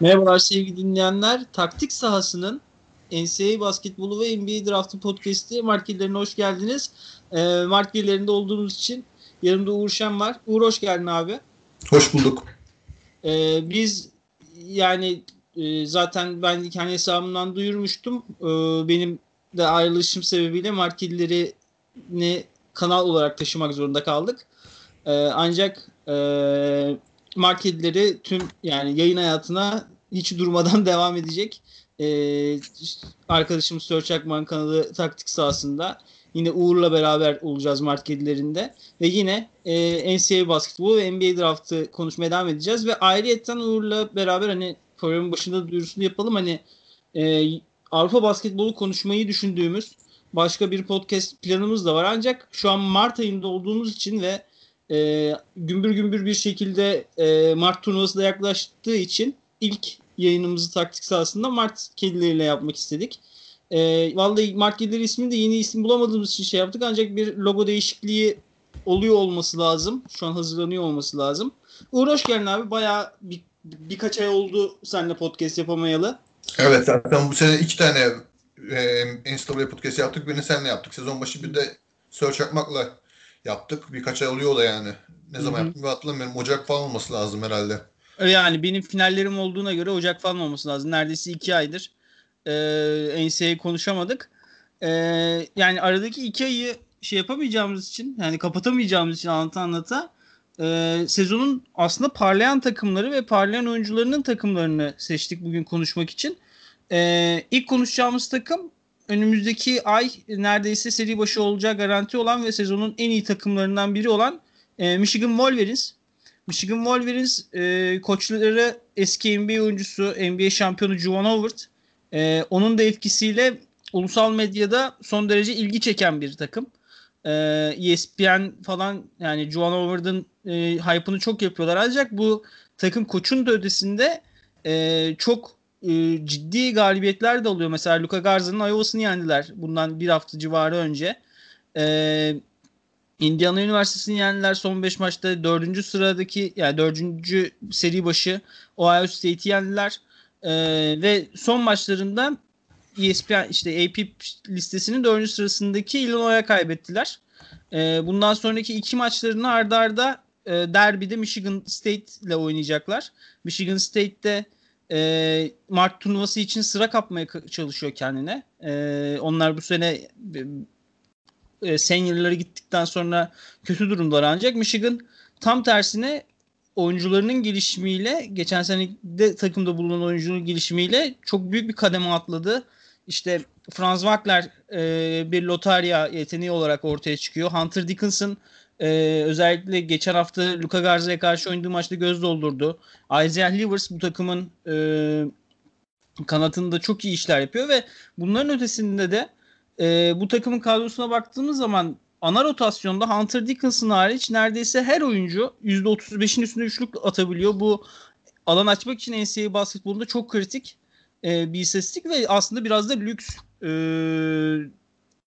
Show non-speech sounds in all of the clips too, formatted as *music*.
Merhabalar sevgili dinleyenler. Taktik sahasının NCAA basketbolu ve NBA draftı podcast'i markelerine hoş geldiniz. E, markelerinde olduğumuz için yanımda Uğur Şen var. Uğur hoş geldin abi. Hoş bulduk. E, biz yani e, zaten ben kendi hesabımdan duyurmuştum. E, benim de ayrılışım sebebiyle marketlerini kanal olarak taşımak zorunda kaldık. E, ancak e, marketleri tüm yani yayın hayatına hiç durmadan *laughs* devam edecek. Ee, arkadaşımız Sörç Akman kanalı taktik sahasında. Yine Uğur'la beraber olacağız marketlerinde ve yine e, NCAA basketbol ve NBA draftı konuşmaya devam edeceğiz. Ve ayrıyetten Uğur'la beraber hani programın başında duyurusunu yapalım. Hani e, Avrupa basketbolu konuşmayı düşündüğümüz başka bir podcast planımız da var. Ancak şu an Mart ayında olduğumuz için ve e, gümbür gümbür bir şekilde e, Mart turnuvası da yaklaştığı için ilk yayınımızı taktik sahasında Mart kedileriyle yapmak istedik. E, vallahi Mart kedileri ismini de yeni isim bulamadığımız için şey yaptık ancak bir logo değişikliği oluyor olması lazım. Şu an hazırlanıyor olması lazım. Uğur hoş geldin abi. Bayağı bir, birkaç ay oldu seninle podcast yapamayalı. Evet zaten bu sene iki tane e, Instagram podcast yaptık. Birini seninle yaptık. Sezon başı bir de Search Akmak'la yaptık. Birkaç ay oluyor da yani. Ne zaman Hı-hı. yaptım hatırlamıyorum. Ocak falan olması lazım herhalde. Yani benim finallerim olduğuna göre Ocak falan olması lazım. Neredeyse iki aydır e, NCAA konuşamadık. E, yani aradaki iki ayı şey yapamayacağımız için yani kapatamayacağımız için anlata anlata e, sezonun aslında parlayan takımları ve parlayan oyuncularının takımlarını seçtik bugün konuşmak için. E, ilk konuşacağımız takım önümüzdeki ay neredeyse seri başı olacağı garanti olan ve sezonun en iyi takımlarından biri olan e, Michigan Wolverines. Michigan Wolverines e, koçları eski NBA oyuncusu, NBA şampiyonu Juwan Howard. E, onun da etkisiyle ulusal medyada son derece ilgi çeken bir takım. E, ESPN falan yani Juwan Howard'ın e, hype'ını çok yapıyorlar. Ancak bu takım koçun da ötesinde e, çok e, ciddi galibiyetler de oluyor. Mesela Luka Garza'nın Iowa'sını yendiler bundan bir hafta civarı önce. E, Indiana Üniversitesi'ni yendiler son 5 maçta. Dördüncü sıradaki yani dördüncü seri başı Ohio State'i yendiler. E, ve son maçlarında ESPN işte AP listesinin dördüncü sırasındaki Illinois'a kaybettiler. E, bundan sonraki iki maçlarını ardarda arda e, derbide Michigan State ile oynayacaklar. Michigan State'de e, Mart turnuvası için sıra kapmaya çalışıyor kendine. E, onlar bu sene e, seniorları gittikten sonra kötü durumdalar ancak Michigan tam tersine oyuncularının gelişimiyle geçen sene de takımda bulunan oyuncunun gelişimiyle çok büyük bir kademe atladı. İşte Franz Wagner e, bir lotarya yeteneği olarak ortaya çıkıyor. Hunter Dickinson e, özellikle geçen hafta Luka Garza'ya karşı oynadığı maçta göz doldurdu. Isaiah Livers bu takımın e, kanatında çok iyi işler yapıyor ve bunların ötesinde de e, bu takımın kadrosuna baktığımız zaman ana rotasyonda Hunter Dickinson hariç neredeyse her oyuncu %35'in üstünde üçlük atabiliyor. Bu alan açmak için NCAA basketbolunda çok kritik e, bir istatistik ve aslında biraz da lüks e,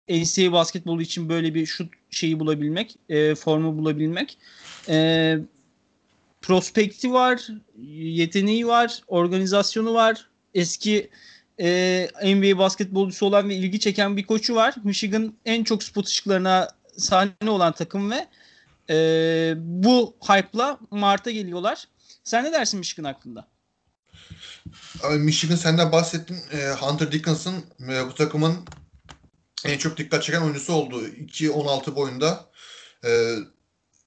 NCAA basketbolu için böyle bir şut şeyi bulabilmek, e, formu bulabilmek. E, prospekti var, yeteneği var, organizasyonu var. Eski e, NBA basketbolcusu olan ve ilgi çeken bir koçu var. Michigan en çok spot ışıklarına sahne olan takım ve e, bu hype'la Mart'a geliyorlar. Sen ne dersin Michigan hakkında? Michigan senden bahsettin. E, Hunter Dickinson e, bu takımın en çok dikkat çeken oyuncusu oldu. 2-16 boyunda. E,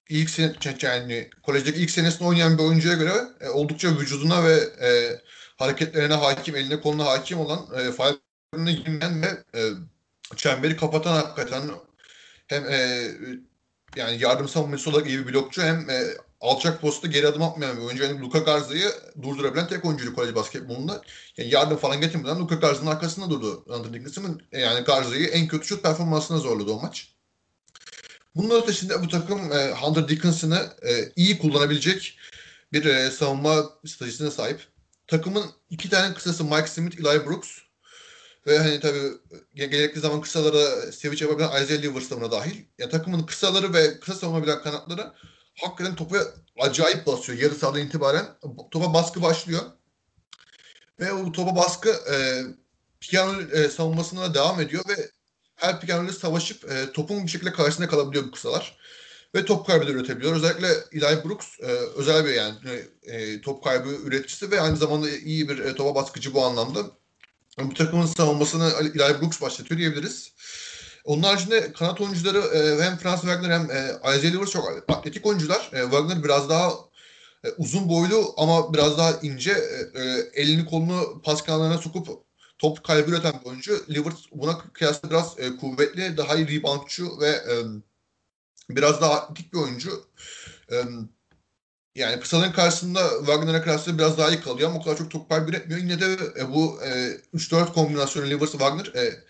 ilk sene yani kolejdeki ilk senesinde oynayan bir oyuncuya göre e, oldukça vücuduna ve e, hareketlerine hakim, eline koluna hakim olan e, faullerine girmeyen ve e, çemberi kapatan hakikaten hem e, yani yardım savunması olarak iyi bir blokçu hem e, alçak postta geri adım atmayan bir oyuncu. Yani Luka Garza'yı durdurabilen tek oyuncuydu kolej basketbolunda. Yani yardım falan getirmeden Luka Garza'nın arkasında durdu. Anthony Dickinson e, yani Garza'yı en kötü şut performansına zorladı o maç. Bunun ötesinde bu takım e, Hunter Dickinson'ı e, iyi kullanabilecek bir e, savunma stratejisine sahip. Takımın iki tane kısası Mike Smith, Eli Brooks ve hani tabii gerekli zaman kısalara switch yapabilen Isaiah Livers da dahil. Yani takımın kısaları ve kısa savunabilen kanatları hakikaten topa acayip basıyor. Yarı sahadan itibaren topa baskı başlıyor. Ve o topa baskı e, Piyano e, savunmasına devam ediyor ve her Piyano savaşıp e, topun bir şekilde karşısında kalabiliyor bu kısalar. Ve top kaybı da üretebiliyor. Özellikle Eli Brooks e, özel bir yani e, top kaybı üreticisi ve aynı zamanda iyi bir e, topa baskıcı bu anlamda. Bu takımın savunmasını Eli Brooks başlatıyor diyebiliriz. Onun haricinde kanat oyuncuları e, hem Franz Wagner hem e, Isaiah Livers çok atletik oyuncular. E, Wagner biraz daha e, uzun boylu ama biraz daha ince. E, e, elini kolunu pas kanallarına sokup top kaybı üreten bir oyuncu. Livers buna kıyasla biraz e, kuvvetli, daha iyi reboundçu ve e, biraz daha atletik bir oyuncu. E, yani kısaların karşısında Wagner'a kıyasla biraz daha iyi kalıyor ama o kadar çok top kaybı üretmiyor. Yine de e, bu e, 3-4 kombinasyonu Livers-Wagner e,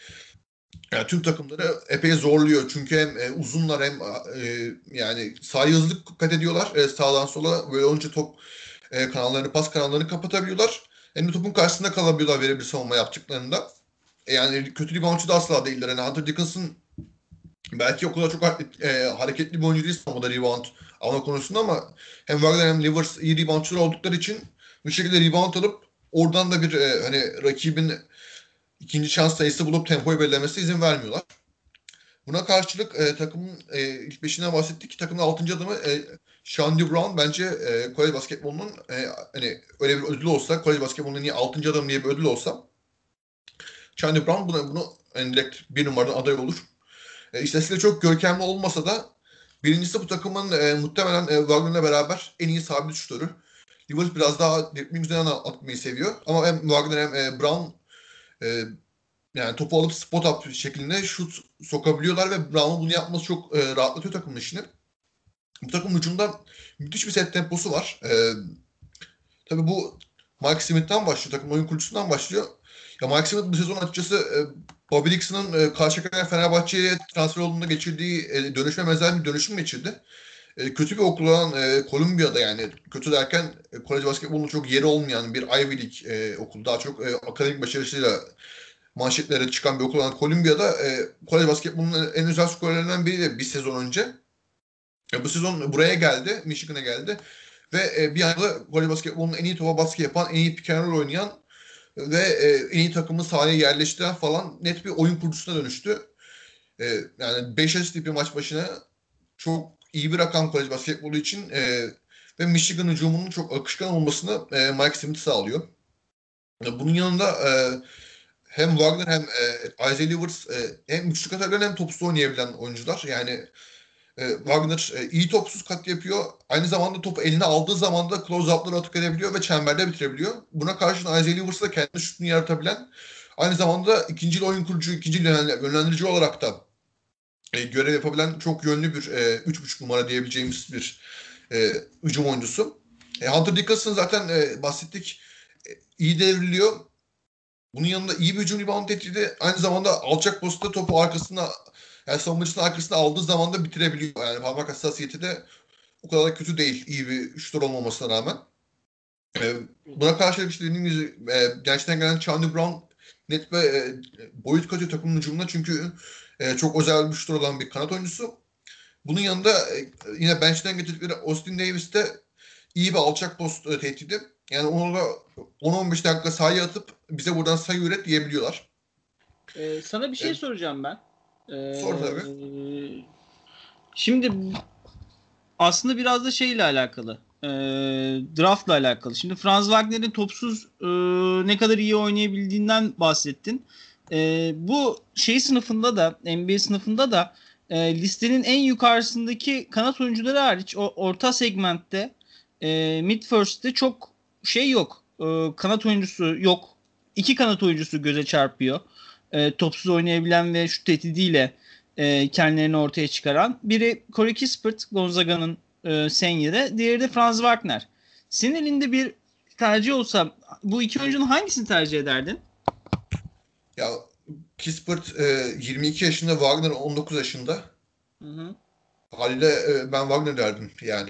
yani tüm takımları epey zorluyor. Çünkü hem e, uzunlar hem e, yani sahayı hızlı kat ediyorlar. E, sağdan sola böyle olunca top e, kanallarını, pas kanallarını kapatabiliyorlar. Hem de topun karşısında kalabiliyorlar verimli savunma yaptıklarında. E, yani kötü reboundçu da asla değiller. Yani Hunter Dickinson belki o kadar çok e, hareketli bir oyuncu değil savunmada rebound alma konusunda ama hem Wagner hem Livers iyi reboundçular oldukları için bir şekilde rebound alıp oradan da bir e, hani rakibin ikinci şans sayısı bulup tempoyu belirlemesi izin vermiyorlar. Buna karşılık e, takımın e, ilk beşinden bahsettik. Takımın altıncı adamı e, Shandy Brown bence e, kolej basketbolunun e, hani öyle bir ödül olsa kolej basketbolunun niye altıncı adam diye bir ödül olsa Shandy Brown buna, bunu yani direkt bir numaradan aday olur. E, İstatistikleri çok görkemli olmasa da birincisi bu takımın e, muhtemelen e, Wagner'la beraber en iyi sabit şutörü. Livers biraz daha dribbling üzerinden atmayı seviyor. Ama hem Wagner hem e, Brown e, yani topu alıp spot up şeklinde şut sokabiliyorlar ve Brown'un bunu yapması çok e, rahatlatıyor takımın işini. Bu takım hücumda müthiş bir set temposu var. E, tabii bu Mike Smith'ten başlıyor. Takım oyun kurucusundan başlıyor. Ya Mike Smith bu sezon açıkçası e, Bobby Dixon'ın e, Karşıyaka Fenerbahçe'ye transfer olduğunda geçirdiği e, dönüşme benzer bir dönüşüm geçirdi. E, kötü bir okul olan e, Kolumbiya'da yani kötü derken e, kolej basketbolunun çok yeri olmayan bir Ivy League e, okul. Daha çok e, akademik başarısıyla manşetlere çıkan bir okul olan Kolumbiya'da e, kolej basketbolunun en özel skorlarından biri de bir sezon önce. E, bu sezon buraya geldi, Michigan'a geldi. Ve e, bir anda kolej basketbolunun en iyi topa baskı yapan, en iyi pick oynayan ve e, en iyi takımı sahaya yerleştiren falan net bir oyun kurucusuna dönüştü. E, yani 5 asist tipi maç başına çok iyi bir rakam kolej basketbolu için e, ve Michigan hücumunun çok akışkan olmasını e, Mike Smith sağlıyor. E, bunun yanında e, hem Wagner hem e, Isaiah Livers e, hem üçlük atarken hem topsuz oynayabilen oyuncular. Yani e, Wagner e, iyi topsuz kat yapıyor. Aynı zamanda topu eline aldığı zaman da close-up'ları atık edebiliyor ve çemberde bitirebiliyor. Buna karşın Isaiah Livers da kendi şutunu yaratabilen aynı zamanda ikinci oyun kurucu, ikinci yönlendirici olarak da e, görev yapabilen çok yönlü bir e, üç buçuk numara diyebileceğimiz bir e, hücum oyuncusu. E, Hunter Dickinson zaten e, bahsettik e, iyi devriliyor. Bunun yanında iyi bir hücum rebound tehdidi aynı zamanda alçak postta topu arkasına yani savunmacısının arkasına aldığı zaman da bitirebiliyor. Yani parmak hassasiyeti de o kadar da kötü değil. iyi bir şutör olmamasına rağmen. E, buna karşılık işte dediğim gibi e, gençten gelen Chandler Brown net ve e, boyut katıyor takımın hücumuna çünkü e, çok özel bir şutör olan bir kanat oyuncusu. Bunun yanında e, yine bench'ten getirdikleri Austin Davis de iyi bir alçak post e, tehdidi. Yani onu da 10-15 dakika sahaya atıp bize buradan sayı üret diyebiliyorlar. Ee, sana bir şey evet. soracağım ben. Ee, Sor tabii. Şimdi aslında biraz da şeyle alakalı. E, draftla alakalı. Şimdi Franz Wagner'in topsuz e, ne kadar iyi oynayabildiğinden bahsettin. E, bu şey sınıfında da NBA sınıfında da e, listenin en yukarısındaki kanat oyuncuları hariç o orta segmentte e, mid first'te çok şey yok. E, kanat oyuncusu yok. İki kanat oyuncusu göze çarpıyor. E, topsuz oynayabilen ve şu tehdidiyle e, kendilerini ortaya çıkaran. Biri Corey Kispert, Gonzaga'nın e, senior'ı. Diğeri de Franz Wagner. Senin elinde bir tercih olsa bu iki oyuncunun hangisini tercih ederdin? Ya Kispert e, 22 yaşında, Wagner 19 yaşında. Hı hı. Haliyle e, ben Wagner derdim yani.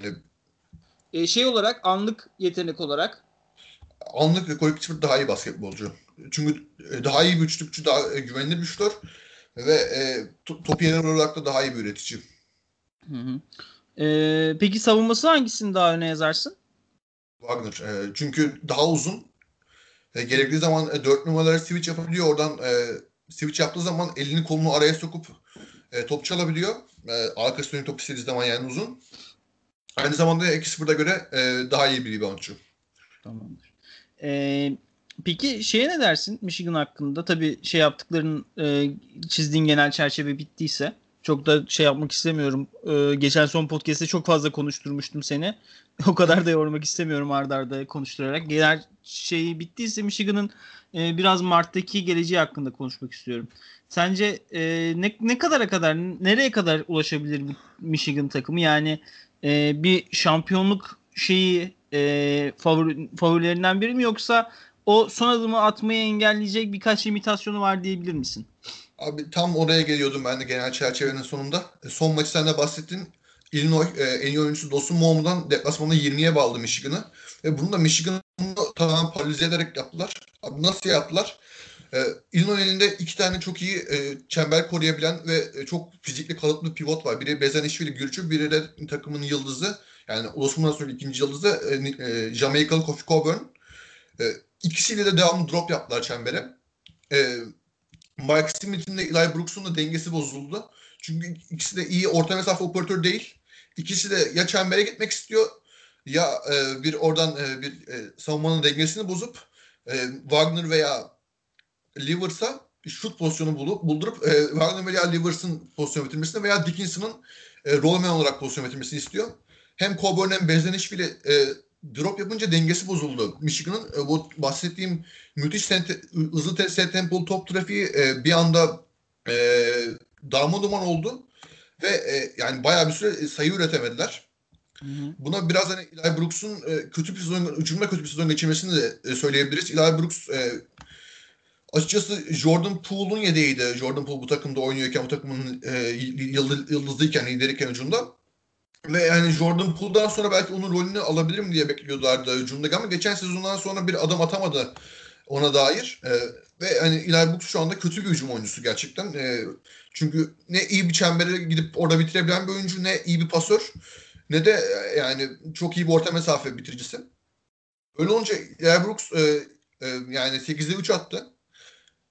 E, şey olarak anlık yetenek olarak anlık ve Corey Kispert daha iyi basketbolcu. Çünkü e, daha iyi bir üçlükçü, daha e, güvenilir bir şutör ve e, top yener olarak da daha iyi bir üretici. Hı hı. E, peki savunması hangisini daha öne yazarsın? Wagner. E, çünkü daha uzun E, gerektiği zaman e, 4 numaraları switch yapabiliyor. Oradan e, switch yaptığı zaman elini kolunu araya sokup e, top çalabiliyor. E, arkası dönük top istediği zaman yani uzun. Aynı zamanda 2-0'da göre e, daha iyi bir reboundçu. Tamamdır. Ee, peki şeye ne dersin Michigan hakkında? Tabii şey yaptıkların e, çizdiğin genel çerçeve bittiyse. Çok da şey yapmak istemiyorum. Ee, geçen son podcast'te çok fazla konuşturmuştum seni. *laughs* O kadar da yormak istemiyorum ardarda arda konuşturarak. Genel şeyi bittiyse Michigan'ın e, biraz Mart'taki geleceği hakkında konuşmak istiyorum. Sence e, ne, ne kadara kadar, nereye kadar ulaşabilir Michigan takımı? Yani e, bir şampiyonluk şeyi e, favori, favorilerinden biri mi yoksa o son adımı atmayı engelleyecek birkaç limitasyonu var diyebilir misin? Abi tam oraya geliyordum ben de genel çerçevenin sonunda. E, son maçı sen de bahsettin. Illinois e, en iyi oyuncusu Dawson Moham'dan deplasmanda 20'ye bağladı Michigan'ı. Ve bunu da Michigan'ı tamamen paralize ederek yaptılar. Abi nasıl yaptılar? E, Illinois elinde iki tane çok iyi e, çember koruyabilen ve e, çok fizikli kalıplı pivot var. Biri Bezanishvili Gürcü, biri de takımın yıldızı. Yani sonra ikinci yıldızı e, e, Jamaikalı Kofi Coburn. E, ikisiyle de devamlı drop yaptılar çembere. E, Mike Smith'in de Eli Brooks'un da dengesi bozuldu. Çünkü ikisi de iyi orta mesafe operatör değil. İkisi de ya çembere gitmek istiyor ya e, bir oradan e, bir e, savunmanın dengesini bozup e, Wagner veya Livers'a şut pozisyonu bulup buldurup e, Wagner veya Livers'ın pozisyon bitirmesini veya Dickinson'ın e, rollman olarak pozisyon bitirmesini istiyor. Hem Coburn hem Bezdenişvili e, drop yapınca dengesi bozuldu. Michigan'ın e, bu bahsettiğim müthiş tente, hızlı set tempolu top trafiği e, bir anda e, darma duman oldu ve e, yani bayağı bir süre sayı üretemediler. Hı hı. Buna biraz hani Eli Brooks'un e, kötü bir sezon, hücumda kötü bir sezon geçirmesini de e, söyleyebiliriz. Eli Brooks e, açıkçası Jordan Poole'un yedeğiydi. Jordan Poole bu takımda oynuyorken, bu takımın e, yıldızlıyken, lideriyken hücumda. Ve yani Jordan Poole'dan sonra belki onun rolünü alabilirim diye bekliyorlardı hücumda ama geçen sezondan sonra bir adam atamadı ona dair. E, ve hani Eli Brooks şu anda kötü bir hücum oyuncusu gerçekten. E, çünkü ne iyi bir çembere gidip orada bitirebilen bir oyuncu ne iyi bir pasör ne de e, yani çok iyi bir orta mesafe bitiricisi. Öyle olunca Eli Brooks e, e, yani 8'de 3 attı.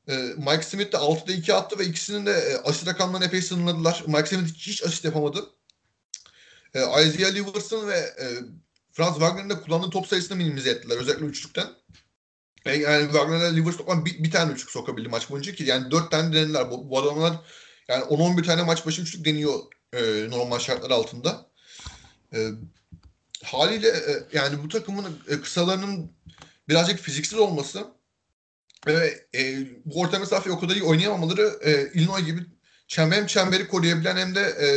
E, Mike Smith de 6'da 2 attı ve ikisinin de e, asist rakamlarını epey sınırladılar. Mike Smith hiç asist yapamadı. E, Isaiah Liverson ve e, Franz Wagner'ın da kullandığı top sayısını minimize ettiler. Özellikle üçlükten. E, yani Wagner'la Liverson toplam bir, bir tane üçlük sokabildi maç boyunca ki yani dört tane denediler. Bu, bu adamlar yani 10-11 tane maç başı üçlük deniyor e, normal şartlar altında. E, haliyle e, yani bu takımın e, kısalarının birazcık fiziksel olması ve e, bu orta mesafeyi o kadar iyi oynayamamaları e, Illinois gibi çember, hem çemberi koruyabilen hem de e,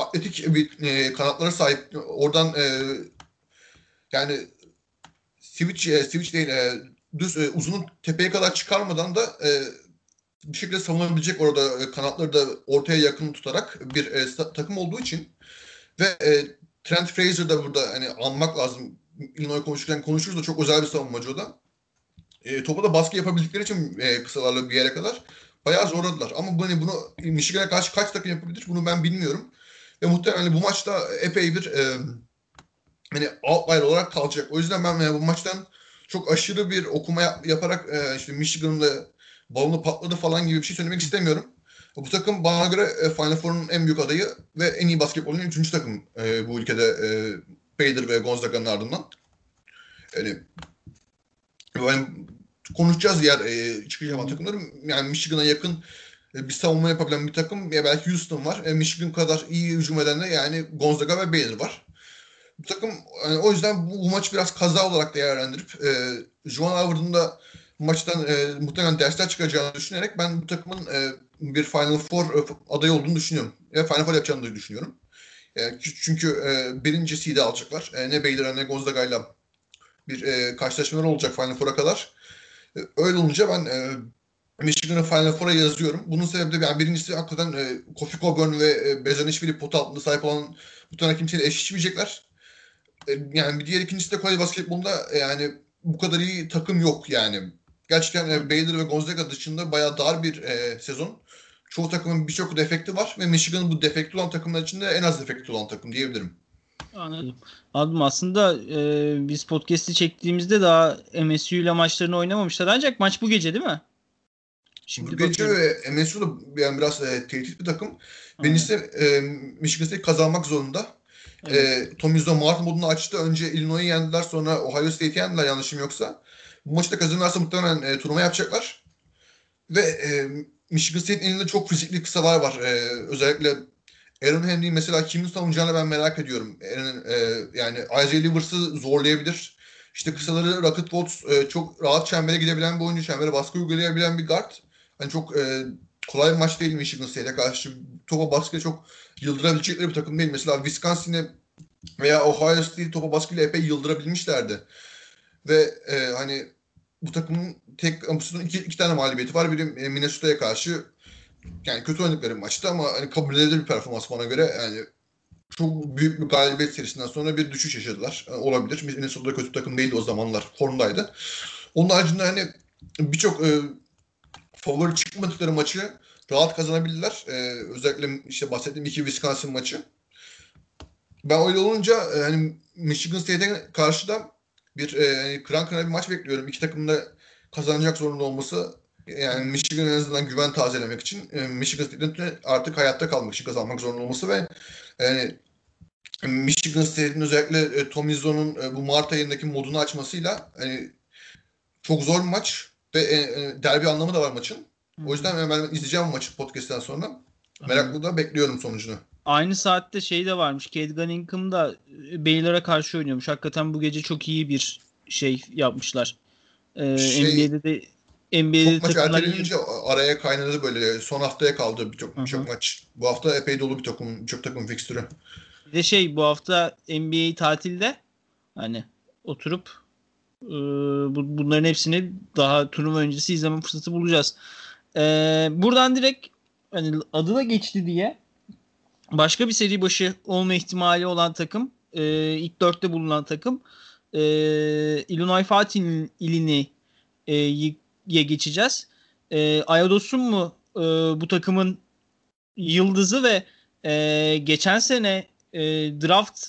atletik bir e, kanatlara sahip. Oradan e, yani switch, e, switch değil e, düz e, uzunun tepeye kadar çıkarmadan da e, bir şekilde savunabilecek orada e, kanatları da ortaya yakın tutarak bir e, takım olduğu için ve e, Trent Fraser da burada hani anmak lazım. Illinois konuşurken konuşuruz da çok özel bir savunmacı o da. E, topa da baskı yapabildikleri için e, kısalarla bir yere kadar bayağı zorladılar. Ama bu, hani bunu Michigan'a karşı kaç takım yapabilir bunu ben bilmiyorum. Ve muhtemelen hani bu maçta epey bir e, hani outlier olarak kalacak. O yüzden ben yani bu maçtan çok aşırı bir okuma yap, yaparak e, işte Michigan'da balonu patladı falan gibi bir şey söylemek istemiyorum. Bu takım bana göre e, Final Four'un en büyük adayı ve en iyi basketbolun üçüncü takım e, bu ülkede e, Baylor ve Gonzaga'nın ardından. Yani, yani konuşacağız diğer e, çıkacak olan takımları. Yani Michigan'a yakın bir savunma yapabilen bir takım ya belki Houston var. E, Michigan kadar iyi hücum eden de yani Gonzaga ve Baylor var. Bu takım yani o yüzden bu, bu maçı biraz kaza olarak değerlendirip e, Joan Howard'ın da maçtan e, muhtemelen dersler çıkacağını düşünerek ben bu takımın e, bir Final Four e, adayı olduğunu düşünüyorum. Ve Final Four yapacağını da düşünüyorum. E, çünkü e, birinci seed'i alacaklar. E, ne Baylor'a ne Gonzaga'yla bir e, karşılaşmalar olacak Final Four'a kadar. E, öyle olunca ben e, Michigan'ı Final Four'a yazıyorum. Bunun sebebi de yani birincisi hakikaten e, Kofi Coburn ve e, Bezanishvili pot altında sahip olan bu tane kimseyle eşleşmeyecekler. E, yani bir diğer ikincisi de kolej basketbolunda e, yani bu kadar iyi takım yok yani. Gerçekten e, Baylor ve Gonzaga dışında bayağı dar bir e, sezon. Çoğu takımın birçok defekti var ve Michigan'ın bu defekti olan takımlar içinde en az defekti olan takım diyebilirim. Anladım. Anladım. Aslında e, biz podcast'i çektiğimizde daha MSU ile maçlarını oynamamışlar. Ancak maç bu gece değil mi? Şimdi gece bakıyorum. MSU da yani biraz e, tehdit bir takım. Birincisi e, Michigan State kazanmak zorunda. Evet. E, Tom Izzo Mart modunu açtı. Önce Illinois'u yendiler sonra Ohio State'i yendiler yanlışım yoksa. Bu maçı da kazanırlarsa muhtemelen e, turnuva yapacaklar. Ve e, Michigan State'in elinde çok fizikli kısalar var. E, özellikle Aaron Henry mesela kimin savunacağını ben merak ediyorum. Aaron, e, yani Isaiah Livers'ı zorlayabilir. İşte kısaları Rocket Watts e, çok rahat çembere gidebilen bir oyuncu. Çembere baskı uygulayabilen bir guard. Hani çok e, kolay bir maç değil Michigan State'e karşı. Topa baskıya çok yıldırabilecekleri bir takım değil. Mesela Wisconsin'e veya Ohio State topa baskıyla epey yıldırabilmişlerdi. Ve e, hani bu takımın tek bu iki, iki tane mağlubiyeti var. Biri e, Minnesota'ya karşı yani kötü oynadıkları maçtı ama hani kabul edilebilir bir performans bana göre. Yani çok büyük bir galibiyet serisinden sonra bir düşüş yaşadılar. Yani olabilir. Minnesota kötü takım değildi o zamanlar. Formdaydı. Onun haricinde hani birçok e, favori çıkmadıkları maçı rahat kazanabildiler. E, özellikle işte bahsettiğim iki Wisconsin maçı. Ben öyle olunca e, hani Michigan State'e karşı da bir e, hani kıran kıran bir maç bekliyorum. İki takım da kazanacak zorunda olması yani Michigan'ın en azından güven tazelemek için e, Michigan State'in artık hayatta kalmak için kazanmak zorunda olması ve yani Michigan State'in özellikle e, Tom Izzo'nun e, bu Mart ayındaki modunu açmasıyla hani çok zor bir maç ve e, e, derbi anlamı da var maçın. O yüzden ben izleyeceğim maçı podcast'ten sonra. Meraklı da bekliyorum sonucunu. Aynı saatte şey de varmış. Cade Cunningham da e, Baylor'a karşı oynuyormuş. Hakikaten bu gece çok iyi bir şey yapmışlar. Ee, şey, NBA'de de NBA'de çok maç ertelenince araya kaynadı böyle. Son haftaya kaldı birçok çok maç. Bu hafta epey dolu bir takım, çok takım fikstürü. Bir de şey bu hafta NBA tatilde hani oturup e, bu, bunların hepsini daha turnuva öncesi izleme fırsatı bulacağız. E, buradan direkt hani adı da geçti diye başka bir seri başı olma ihtimali olan takım e, ilk dörtte bulunan takım e, Illinois Fatih ilini e, ye geçeceğiz. E, mu e, bu takımın yıldızı ve geçen sene draft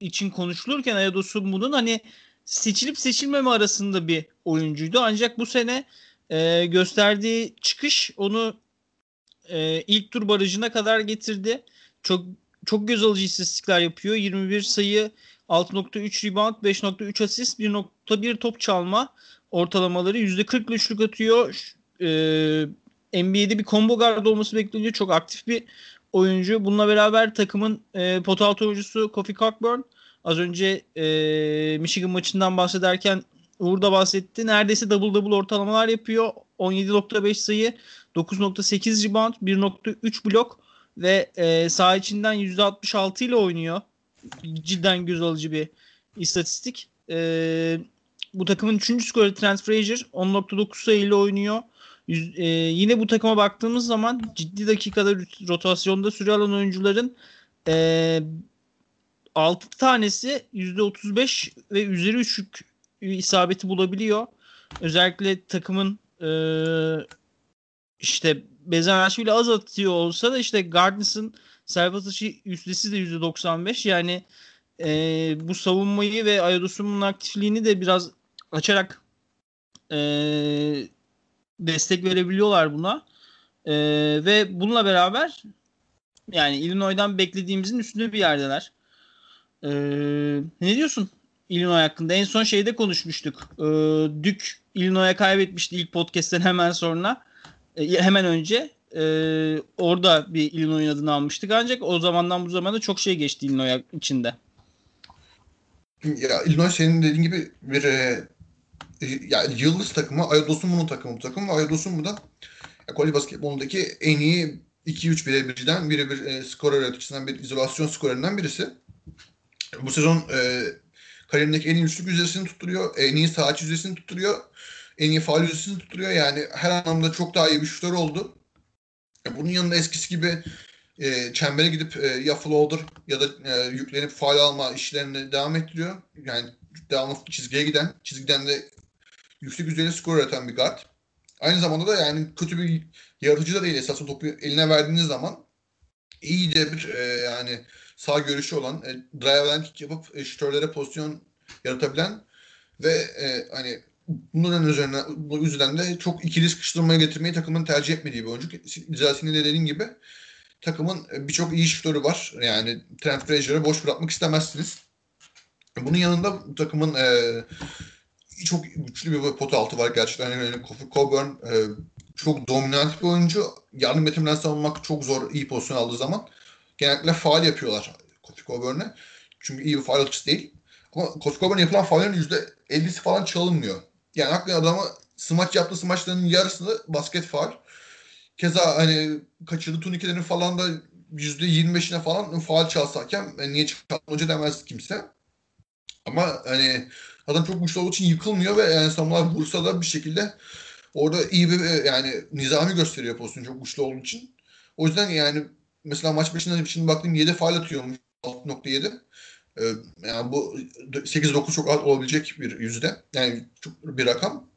için konuşulurken Ayados'un bunun hani seçilip seçilmeme arasında bir oyuncuydu. Ancak bu sene e, gösterdiği çıkış onu e, ilk tur barajına kadar getirdi. Çok çok göz alıcı istatistikler yapıyor. 21 sayı, 6.3 rebound, 5.3 asist, 1.1 top çalma ortalamaları %40 üçlük atıyor. Ee, NBA'de bir combo guard olması bekleniyor. Çok aktif bir oyuncu. Bununla beraber takımın e, pot altı oyuncusu Kofi Cockburn. Az önce e, Michigan maçından bahsederken Uğur da bahsetti. Neredeyse double double ortalamalar yapıyor. 17.5 sayı, 9.8 rebound, 1.3 blok ve e, saha içinden %66 ile oynuyor. Cidden göz alıcı bir istatistik. E, bu takımın 3. skoreri Trent Frazier 10.9 sayıyla oynuyor. Yüz, e, yine bu takıma baktığımız zaman ciddi dakikada rotasyonda süre alan oyuncuların e, 6 tanesi %35 ve üzeri üçlük isabeti bulabiliyor. Özellikle takımın e, işte Bezenashvili az atıyor olsa da işte Gardners'ın servis atışı yüzdesi de %95 yani e, bu savunmayı ve Ayados'un aktifliğini de biraz açarak e, destek verebiliyorlar buna. E, ve bununla beraber yani Illinois'dan beklediğimizin üstünde bir yerdeler. E, ne diyorsun Illinois hakkında? En son şeyde konuşmuştuk. E, Duke Illinois'a kaybetmişti ilk podcast'ten hemen sonra. E, hemen önce. E, orada bir Illinois adını almıştık. Ancak o zamandan bu zamana çok şey geçti Illinois içinde. Ya Illinois senin dediğin gibi bir e, yani yıldız takımı Ayodosumu'nun takımı bu takım ve Ayodosumu da kolej basketbolundaki en iyi 2-3 birebirciden birebir e, skor üreticisinden bir izolasyon skorerinden birisi. Bu sezon e, kariyerindeki en iyi üçlük yüzdesini tutturuyor. En iyi sahaç yüzdesini tutturuyor. En iyi faal yüzdesini tutturuyor. Yani her anlamda çok daha iyi bir şutör oldu. Bunun yanında eskisi gibi e, çembere gidip e, ya floater ya da e, yüklenip faal alma işlerini devam ettiriyor. Yani devamlı çizgiye giden, çizgiden de yüksek düzeyde skor üreten bir guard. Aynı zamanda da yani kötü bir yaratıcı da değil esasında topu eline verdiğiniz zaman iyi de bir e, yani sağ görüşü olan, e, drive'den kick yapıp e, şütörlere pozisyon yaratabilen ve e, hani bunların üzerine bu yüzden de çok ikili sıkıştırmaya getirmeyi takımın tercih etmediği bir oyuncu. Senin de dediğin gibi takımın e, birçok iyi şutörü var. Yani Trent Frazier'ı boş bırakmak istemezsiniz. Bunun yanında takımın e, çok güçlü bir pot altı var gerçekten. Yani Kofi Coburn e, çok dominant bir oyuncu. Yardım etiminden savunmak çok zor iyi pozisyon aldığı zaman. Genellikle faal yapıyorlar Kofi Coburn'e. Çünkü iyi bir faal atıcısı değil. Ama Kofi Coburn'e yapılan faallerin %50'si falan çalınmıyor. Yani hakikaten adamı smaç yaptığı smaçlarının yarısını basket faal. Keza hani kaçırdığı turnikelerin falan da %25'ine falan faal çalsa hakem yani niye çalınca demez kimse. Ama hani adam çok güçlü olduğu için yıkılmıyor ve yani savunmalar vursa da bir şekilde orada iyi bir yani nizami gösteriyor pozisyon çok güçlü olduğu için. O yüzden yani mesela maç başında şimdi baktım 7 faal atıyormuş 6.7. Ee, yani bu 8-9 çok az olabilecek bir yüzde. Yani çok bir rakam.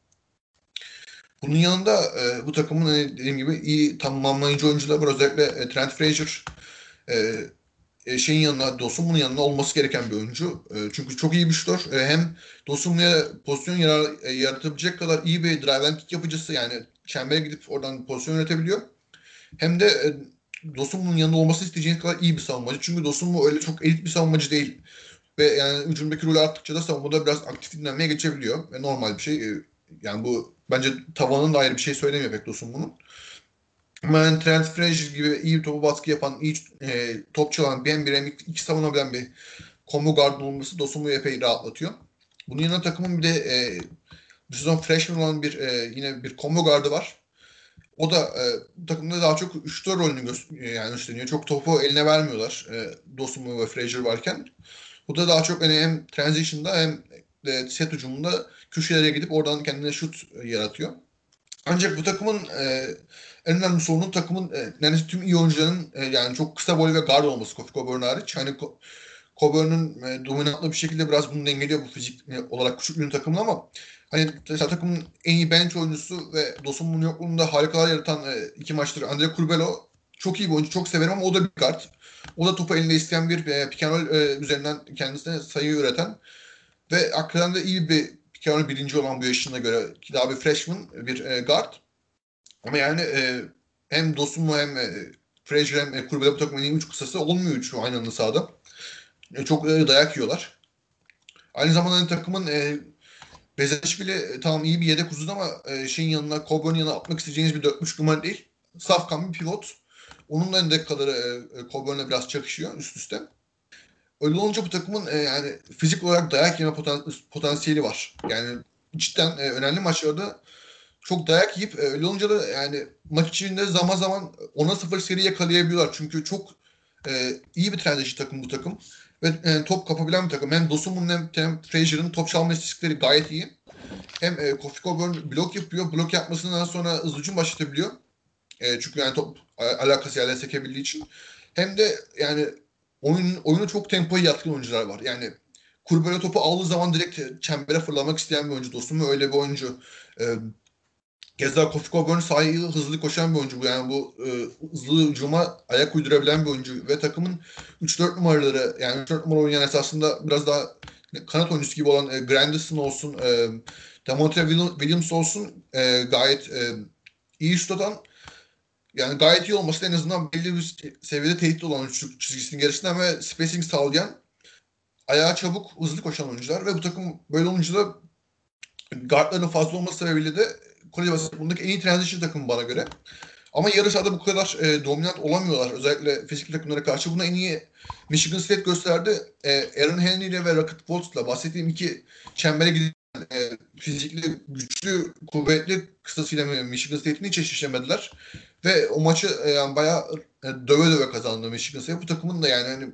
Bunun yanında e, bu takımın hani dediğim gibi iyi tamamlayıcı oyuncular var. Özellikle e, Trent Frazier e, e, şeyin yanına, Dosunmu'nun yanına olması gereken bir oyuncu. E, çünkü çok iyi bir şutör. E, hem Dosunmu'ya pozisyon yarar, e, yaratabilecek kadar iyi bir drive and kick yapıcısı yani çembere gidip oradan pozisyon yönetebiliyor. Hem de e, Dosunmu'nun yanında olması isteyeceğiniz kadar iyi bir savunmacı. Çünkü Dosunmu öyle çok elit bir savunmacı değil. Ve yani hücumdaki rolü arttıkça da savunmada biraz aktif dinlenmeye geçebiliyor. Ve normal bir şey. E, yani bu bence tavanın da ayrı bir şey söylemiyor pek Dosunmu'nun. Ben Trent Frazier gibi iyi bir topu baskı yapan, iyi e, top çalan, bir hem iki savunabilen bir combo guard olması Dosunmu'yu epey rahatlatıyor. Bunun yanında takımın bir de e, bu sezon freshman olan bir e, yine bir combo guardı var. O da e, bu takımda daha çok 3-4 rolünü gö- yani üstleniyor. Çok topu eline vermiyorlar e, Dosumu ve Frazier varken. Bu da daha çok hani hem transition'da hem de set ucumunda köşelere gidip oradan kendine şut yaratıyor. Ancak bu takımın e, en önemli sorunu takımın e, neredeyse tüm iyi oyuncuların e, yani çok kısa boy ve guard olması Kofi Coburn hariç. Hani Coburn'un e, dominantlı bir şekilde biraz bunu dengeliyor bu fizik e, olarak küçük takımın ama hani mesela takımın en iyi bench oyuncusu ve Dosunmu'nun yokluğunda harikalar yaratan e, iki maçtır. Andre Curbelo çok iyi bir oyuncu. Çok severim ama o da bir kart. O da topu elinde isteyen bir e, pick and roll e, üzerinden kendisine sayı üreten ve hakikaten de iyi bir pick and roll birinci olan bu yaşına göre ki daha bir freshman bir e, guard. Ama yani e, hem Dosunmu hem e, Frazier hem e, Curbelo bu takımın en iyi üç kısası olmuyor üçü aynı anda sahada. E, çok e, dayak yiyorlar. Aynı zamanda hani takımın e, Bezeşvili e, tamam iyi bir yedek uzun ama e, şeyin yanına Coburn'un yanına atmak isteyeceğiniz bir 4-3 numara değil. Safkan bir pivot. Onun da endek kadarı e, e Coburn'la biraz çakışıyor üst üste. Öyle olunca bu takımın e, yani fizik olarak dayak yeme poten, potansiyeli var. Yani cidden e, önemli maçlarda çok dayak yiyip e, öyle olunca da yani maç içinde zaman zaman 10'a 0 seri yakalayabiliyorlar. Çünkü çok e, iyi bir transition takım bu takım. Ve e, top kapabilen bir takım. Hem Dosunmu'nun hem, hem Frazier'ın top çalma istatistikleri gayet iyi. Hem e, Kofi Coburn blok yapıyor. Blok yapmasından sonra hızlı hücum başlatabiliyor. E, çünkü yani top alakası yerine sekebildiği için. Hem de yani oyun, oyunu çok tempoya yatkın oyuncular var. Yani Kurbele topu aldığı zaman direkt çembere fırlamak isteyen bir oyuncu dostum ve öyle bir oyuncu. E, Keza Kofi Coburn sahayı hızlı koşan bir oyuncu bu. Yani bu e, hızlı hücuma ayak uydurabilen bir oyuncu. Ve takımın 3-4 numaraları yani 3-4 numara oynayan esasında biraz daha kanat oyuncusu gibi olan e, Grandison olsun, e, Demontre Williams olsun e, gayet e, iyi şut atan yani gayet iyi olması en azından belli bir seviyede tehdit olan çizgisinin gerisinden ve spacing sağlayan ayağa çabuk hızlı koşan oyuncular ve bu takım böyle olunca da guardların fazla olması sebebiyle de kolej basketbolundaki en iyi transition takımı bana göre. Ama yarı sahada bu kadar e, dominant olamıyorlar. Özellikle fizikli takımlara karşı. Buna en iyi Michigan State gösterdi. E, Aaron Henry ile ve Rocket Boltz'la bahsettiğim iki çembere giden e, fizikli, güçlü, kuvvetli kısasıyla Michigan State'ini hiç eşleşemediler. Ve o maçı e, yani bayağı e, döve döve kazandı Michigan State. Bu takımın da yani hani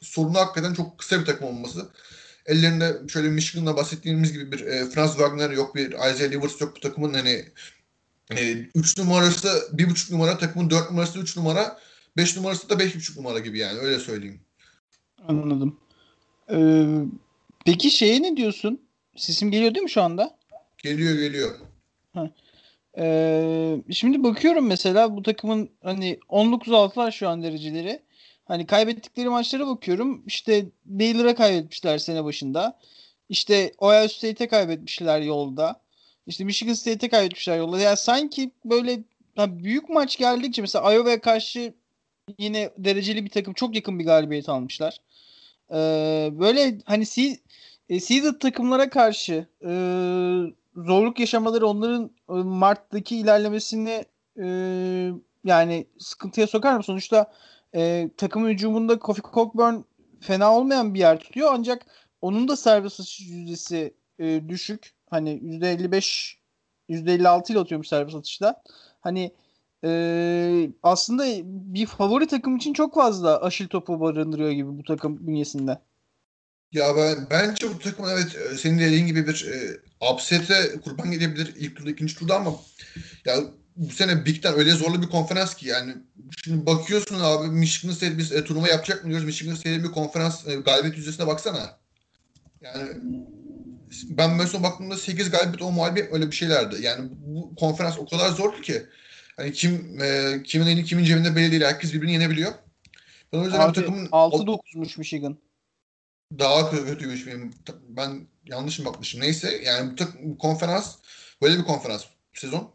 sorunu hakikaten çok kısa bir takım olması. Ellerinde şöyle Michigan'da bahsettiğimiz gibi bir e, Franz Wagner yok, bir Isaiah Livers yok bu takımın hani 3 e, numarası 1.5 numara, takımın 4 numarası 3 numara, 5 numarası da 5.5 numara gibi yani öyle söyleyeyim. Anladım. Ee, peki şeye ne diyorsun? Sesim geliyor değil mi şu anda? Geliyor geliyor. Ha. Ee, şimdi bakıyorum mesela bu takımın hani 19-6'lar şu an dereceleri. Hani kaybettikleri maçlara bakıyorum. İşte Baylor'a kaybetmişler sene başında. İşte Ohio State'e kaybetmişler yolda. İşte Michigan State'e kaybetmişler yolda. Yani sanki böyle büyük maç geldikçe mesela Iowa'ya karşı yine dereceli bir takım çok yakın bir galibiyet almışlar. Ee, böyle hani seed, e, takımlara karşı e, zorluk yaşamaları onların e, Mart'taki ilerlemesini e, yani sıkıntıya sokar mı? Sonuçta e, takım hücumunda Kofi Cockburn fena olmayan bir yer tutuyor ancak onun da serbest atış yüzdesi e, düşük. Hani %55 %56 ile atıyormuş serbest atışta. Hani e, aslında bir favori takım için çok fazla aşil topu barındırıyor gibi bu takım bünyesinde. Ya ben bence bu takım evet e, senin dediğin gibi bir e, upset'e kurban gelebilir ilk turda ikinci turda ama ya bu sene Big Ten öyle zorlu bir konferans ki yani şimdi bakıyorsun abi Michigan State biz e, turnuva yapacak mı diyoruz Michigan State'in bir konferans e, galibiyet yüzdesine baksana. Yani ben mesela baktığımda 8 galibiyet 10 mağlubiyet öyle bir şeylerdi. Yani bu konferans o kadar zordu ki hani kim e, kimin eli kimin cebinde belli değil. Herkes birbirini yenebiliyor. Ben o yüzden Abi, takımın 6-9'muş Michigan. Daha kötüymüş benim. Ben yanlış mı bakmışım. Neyse yani bu, takım, bu konferans böyle bir konferans sezon.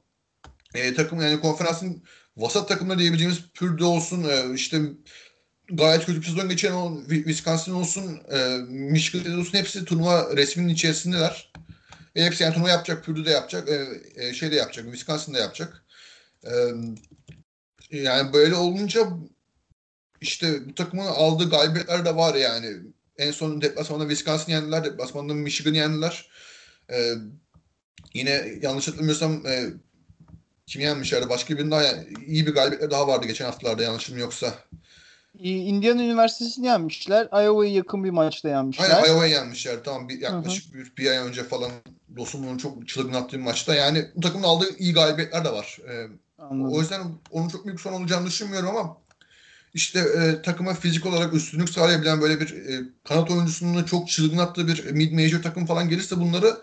E, takım yani konferansın vasat takımları diyebileceğimiz Purdue olsun e, işte gayet kötü bir sezon geçen o Wisconsin olsun, e, Michigan olsun hepsi turnuva resminin içerisindeler. Ve hepsi yani turnuva yapacak, Purdue de yapacak, e, e, şey de yapacak, Wisconsin de yapacak. E, yani böyle olunca işte bu takımın aldığı galibiyetler de var yani. En son deplasmanda Wisconsin yendiler, deplasmanda Michigan yendiler. E, yine yanlış hatırlamıyorsam e, kim yenmişlerdi? Başka birinin daha yani, iyi bir galibiyetler daha vardı geçen haftalarda yanlışım yoksa. Indiana Üniversitesi'ni yenmişler. Iowa'yı yakın bir maçta yenmişler. Aynen Iowa'yı yenmişler. Tamam bir, yaklaşık bir, bir ay önce falan Dostum'un çok çılgın attığı maçta. Yani bu takımın aldığı iyi galibiyetler de var. Ee, o yüzden onun çok büyük son olacağını düşünmüyorum ama işte e, takıma fizik olarak üstünlük sağlayabilen böyle bir e, kanat oyuncusunun çok çılgın attığı bir mid major takım falan gelirse bunları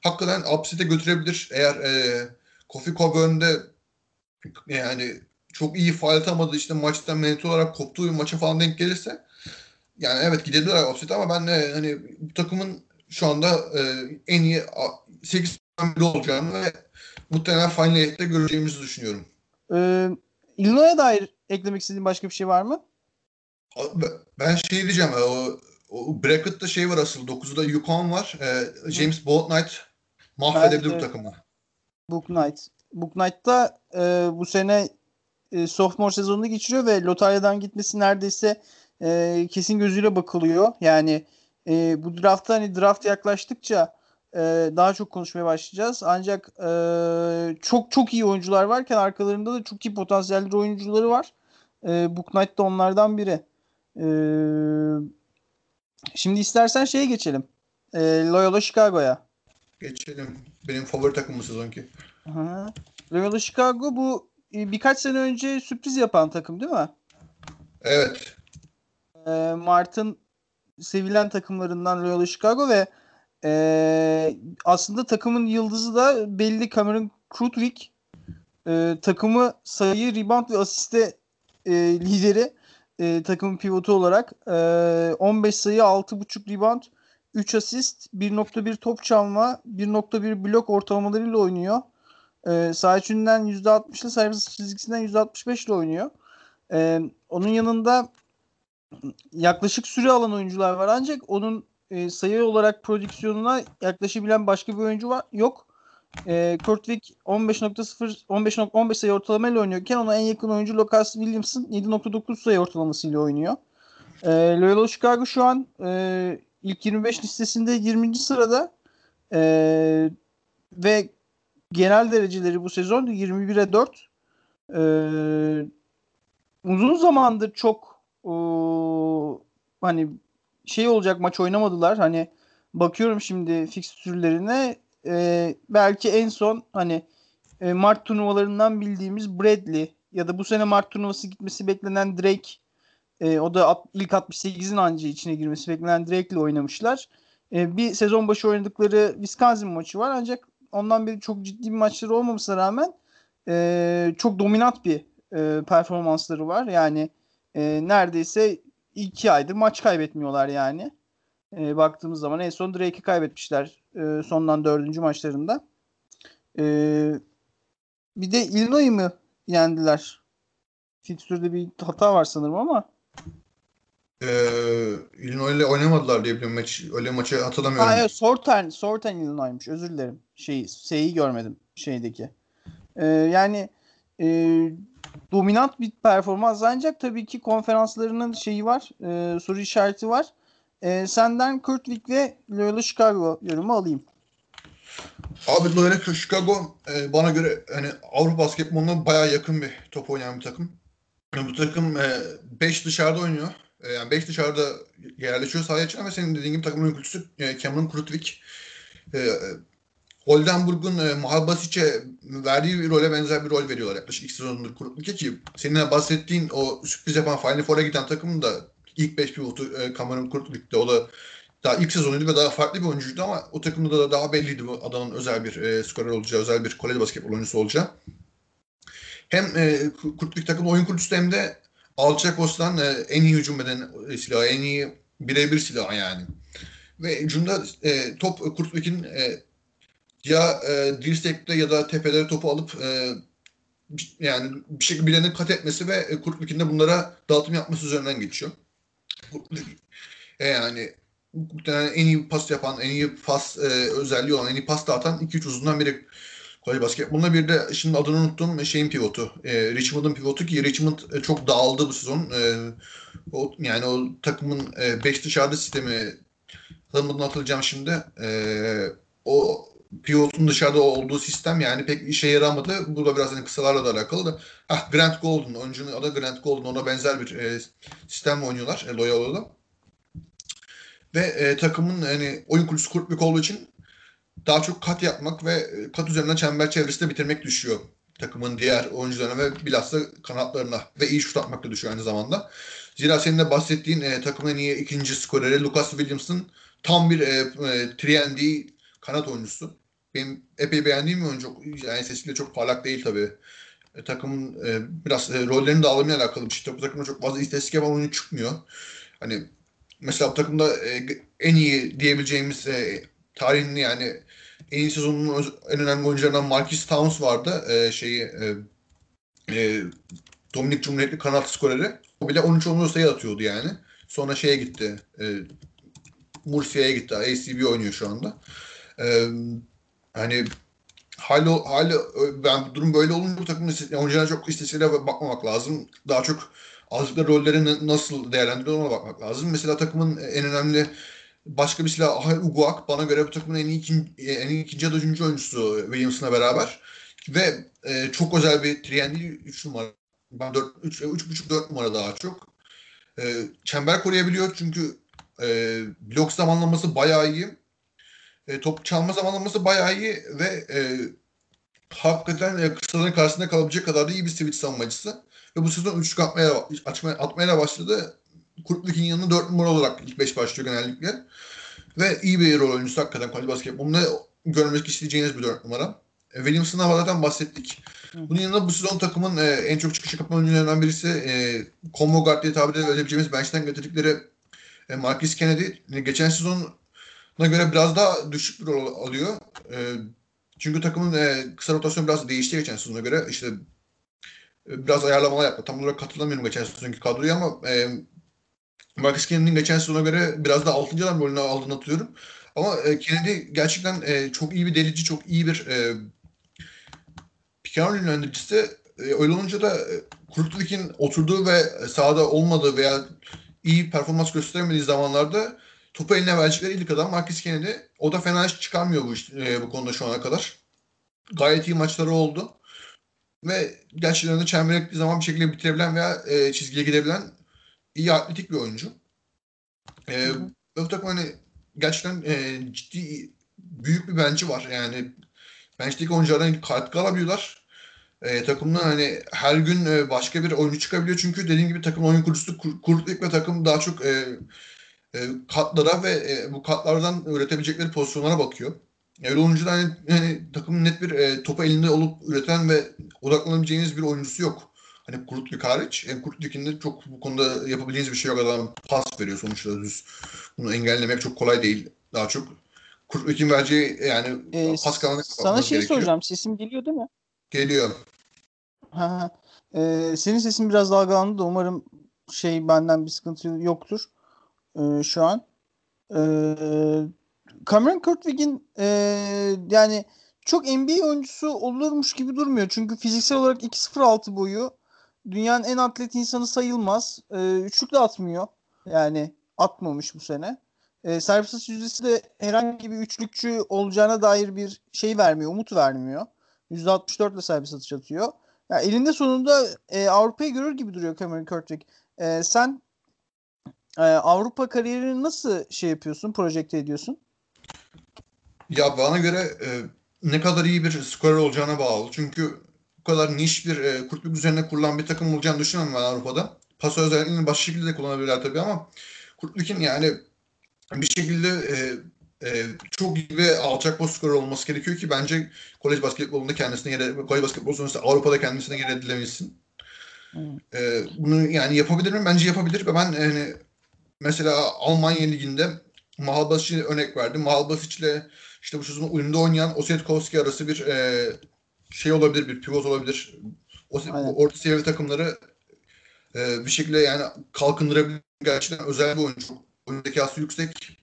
hakikaten upset'e götürebilir. Eğer e, Kofi Coburn'de yani çok iyi faal atamadı işte maçtan mental olarak koptuğu bir maça falan denk gelirse yani evet gidebilirler offset ama ben de hani bu takımın şu anda e, en iyi 8 biri olacağını ve muhtemelen Final Eight'te göreceğimizi düşünüyorum. Ee, Illinois'a dair eklemek istediğin başka bir şey var mı? Ben şey diyeceğim o, o bracket'ta şey var asıl 9'da Yukon var. Ee, James Boatnight mahvedebilir evet, bu takımı. Book Knight. Book Knight'ta e, bu sene e, sophomore sezonunu geçiriyor ve lotaryadan gitmesi neredeyse e, kesin gözüyle bakılıyor. Yani e, bu draftta hani draft yaklaştıkça e, daha çok konuşmaya başlayacağız. Ancak e, çok çok iyi oyuncular varken arkalarında da çok iyi potansiyelli oyuncuları var. E, Book Knight da onlardan biri. E, şimdi istersen şeye geçelim. E, Loyola Chicago'ya. Geçelim. Benim favori takımım sezonki. Loyola Chicago bu e, birkaç sene önce sürpriz yapan takım değil mi? Evet. E, Mart'ın sevilen takımlarından Loyola Chicago ve e, aslında takımın yıldızı da belli Cameron Krutwig. E, takımı sayı, rebound ve asiste e, lideri e, takımın pivotu olarak e, 15 sayı, 6.5 rebound, 3 asist, 1.1 top çalma, 1.1 blok ortalamalarıyla oynuyor. E, sağ içinden %60'lı serbest çizgisinden %65 ile oynuyor. E, onun yanında yaklaşık süre alan oyuncular var ancak onun e, sayı olarak prodüksiyonuna yaklaşabilen başka bir oyuncu var yok. E, Kurt 15.0 15. 15 sayı ortalamayla oynuyorken ona en yakın oyuncu Lucas Williamson 7.9 sayı ortalamasıyla oynuyor. E, Loyola Chicago şu an e, ilk 25 listesinde 20. sırada e, ve genel dereceleri bu sezon 21'e 4. Ee, uzun zamandır çok o, hani şey olacak maç oynamadılar. Hani bakıyorum şimdi fikstürlerine e, belki en son hani e, Mart turnuvalarından bildiğimiz Bradley ya da bu sene Mart turnuvası gitmesi beklenen Drake e, o da ilk 68'in anca içine girmesi beklenen Drake ile oynamışlar. E, bir sezon başı oynadıkları Wisconsin maçı var ancak ondan beri çok ciddi bir maçları olmamasına rağmen e, çok dominant bir e, performansları var. Yani e, neredeyse iki aydır maç kaybetmiyorlar yani. E, baktığımız zaman en son Drake'i kaybetmişler e, sondan dördüncü maçlarında. E, bir de Illinois mı yendiler? Fikstürde bir hata var sanırım ama. Ee, Illinois ile oynamadılar diye biliyorum. Maç, öyle maçı hatırlamıyorum. Ha, evet, Sorten, Sorten Illinois'muş. Özür dilerim. Şeyi, S'yi görmedim şeydeki. Ee, yani e, dominant bir performans ancak tabii ki konferanslarının şeyi var. E, soru işareti var. E, senden Kurt Wick ve Loyola Chicago yorumu alayım. Abi Loyola Chicago e, bana göre hani Avrupa basketboluna bayağı yakın bir top oynayan bir takım. Bu takım 5 e, dışarıda oynuyor. E, yani 5 dışarıda yerleşiyor sahaya çıkan ve senin dediğin gibi takımın öyküsü e, Cameron Krutwig. E, Oldenburg'un e, Mahabasic'e verdiği bir role benzer bir rol veriyorlar yaklaşık iki sezondur Krutwig'e ki senin bahsettiğin o sürpriz yapan Final Four'a giden takımın da ilk 5 pivotu e, Cameron Krutwig'de. O da daha ilk sezonuydu ve daha farklı bir oyuncuydu ama o takımda da daha belliydi bu adamın özel bir e, skorer olacağı, özel bir kolej basketbol oyuncusu olacağı. Hem e, Kurtlik takım oyun kurucusu hem de Alçakos'tan e, en iyi hücum eden silah, en iyi birebir silah yani. Ve hücumda e, top Kurtlik'in e, ya e, dirsekte ya da tepelere topu alıp e, yani bir şekilde birini kat etmesi ve e, Kurtlik'in de bunlara dağıtım yapması üzerinden geçiyor. E, yani en iyi pas yapan, en iyi pas e, özelliği olan, en iyi pas dağıtan 2-3 uzundan biri kolej basketboluna. Bir de şimdi adını unuttum şeyin pivotu. E, Richmond'un pivotu ki Richmond e, çok dağıldı bu sezon. E, o, yani o takımın 5 e, dışarıda sistemi adını hatırlayacağım şimdi. E, o pivotun dışarıda olduğu sistem yani pek işe yaramadı. Bu da biraz hani kısalarla da alakalı da. Ah Grant Golden. Oyuncunun adı Grant Golden. Ona benzer bir e, sistem oynuyorlar e, Loyala'da. Ve e, takımın hani oyun kurucusu Kurt olduğu için daha çok kat yapmak ve e, kat üzerinden çember çevresinde bitirmek düşüyor takımın diğer oyuncularına ve bilhassa kanatlarına ve iyi şut atmakta düşüyor aynı zamanda. Zira senin de bahsettiğin e, takımın iyi ikinci skoreri Lucas Williamson tam bir e, e, trendy kanat oyuncusu. Benim epey beğendiğim bir oyuncu. Yani sesiyle çok parlak değil tabii. E, takımın e, biraz e, rollerini dağılımıyla alakalı bir şey. Bu takımda çok fazla istatistik yapan oyuncu çıkmıyor. Hani mesela bu takımda e, en iyi diyebileceğimiz e, tarihin yani en iyi sezonunun en önemli oyuncularından Marquis Towns vardı. E, şeyi e, e, Dominik Cumhuriyetli kanat skoreri. O bile 13-14 sayı atıyordu yani. Sonra şeye gitti. E, Murcia'ya gitti. ACB oynuyor şu anda. E, hani hali, hali ben durum böyle olunca bu takımın oyuncularına çok istatistiklere bakmamak lazım. Daha çok aldıkları rolleri nasıl değerlendiriyor ona bakmak lazım. Mesela takımın en önemli başka bir silah Uguak bana göre bu takımın en iyi, ikinci, en iyi ikinci ya da üçüncü oyuncusu Williamson'la beraber. Ve e, çok özel bir triyendi 3 numara. Ben 4, 3, 3,5-4 numara daha çok. E, çember koruyabiliyor çünkü e, blok zamanlaması bayağı iyi. E, top çalma zamanlaması bayağı iyi ve e, hakikaten e, kısaların karşısında kalabilecek kadar da iyi bir switch savunmacısı. Ve bu sezon üçlük atmaya, atmaya, atmaya başladı. Kurtlik'in yanında 4 numara olarak ilk 5 başlıyor genellikle. Ve iyi bir rol oyuncusu hakikaten kolej basketbolunda görmek isteyeceğiniz bir 4 numara. E, Williamson'dan zaten bahsettik. Bunun yanında bu sezon takımın e, en çok çıkış yapan oyuncularından birisi e, combo guard diye tabir edebileceğimiz bench'ten getirdikleri e, Marcus Kennedy. E, geçen sezona göre biraz daha düşük bir rol alıyor. E, çünkü takımın e, kısa rotasyonu biraz değişti geçen sezona göre. İşte e, biraz ayarlamalar yaptı. Tam olarak katılamıyorum geçen sezonki kadroya ama e, Marcus Kennedy'nin geçen sezona göre biraz daha 6. adam rolünü aldığını hatırlıyorum. Ama e, Kennedy gerçekten e, çok iyi bir delici, çok iyi bir e, Picard yönlendiricisi. E, öyle olunca da e, Kurtlik'in oturduğu ve sahada olmadığı veya iyi performans gösteremediği zamanlarda topu eline verecekleri ilk adam Marcus Kennedy. O da fena iş çıkarmıyor bu, e, bu konuda şu ana kadar. Gayet iyi maçları oldu. Ve gerçekten de çembere zaman bir şekilde bitirebilen veya e, çizgiye gidebilen iyi atletik bir oyuncu. E, bu takım hani gerçekten e, ciddi büyük bir bench'i var. Yani bench'teki oyunculardan katkı alabiliyorlar. E, takımdan hani her gün e, başka bir oyuncu çıkabiliyor. Çünkü dediğim gibi takım oyun kurucusu kur, kurduk ve takım daha çok e, e, katlara ve e, bu katlardan üretebilecekleri pozisyonlara bakıyor. Öyle olunca da hani, hani takımın net bir e, topu elinde olup üreten ve odaklanabileceğiniz bir oyuncusu yok. Hani Kurtlik hariç. Yani Kurtlik'in de çok bu konuda yapabileceğiniz bir şey yok. Adam pas veriyor sonuçta düz. Bunu engellemek çok kolay değil. Daha çok Kurtlik'in vereceği yani Ee, pas kanalını sana şey gerekiyor. soracağım. Sesim geliyor değil mi? Geliyor. Ha. Ee, senin sesin biraz dalgalandı da umarım şey benden bir sıkıntı yoktur ee, şu an. Ee, Cameron Kurtwig'in ee, yani çok NBA oyuncusu olurmuş gibi durmuyor. Çünkü fiziksel olarak 2.06 boyu dünyanın en atlet insanı sayılmaz. Ee, üçlük de atmıyor. Yani atmamış bu sene. Ee, serbest atış yüzdesi de herhangi bir üçlükçü olacağına dair bir şey vermiyor, umut vermiyor. %64 ile serbest atış atıyor. Ya elinde sonunda e, Avrupa'yı görür gibi duruyor Cameron Kurtwig. E, sen e, Avrupa kariyerini nasıl şey yapıyorsun, projekte ediyorsun? Ya bana göre e, ne kadar iyi bir skorer olacağına bağlı. Çünkü bu kadar niş bir e, kurtluk üzerine kurulan bir takım olacağını düşünmüyorum ben Avrupa'da. Pas özelliğini başka şekilde de kullanabilirler tabii ama Kurtluk'un yani bir şekilde e, e, çok iyi ve alçak post skorer olması gerekiyor ki bence kolej basketbolunda kendisine yer, kolej basketbol sonrasında Avrupa'da kendisine yer edilebilsin. Hmm. E, bunu yani yapabilir mi? Bence yapabilir ben yani mesela Almanya Ligi'nde Mahal Basic'e örnek verdim. Mahal Basic'le işte bu sezon oyunda oynayan Ossetkovski arası bir e, şey olabilir, bir pivot olabilir. O, Aynen. orta seviye takımları e, bir şekilde yani kalkındırabilir. Gerçekten özel bir oyuncu. Oyun zekası yüksek.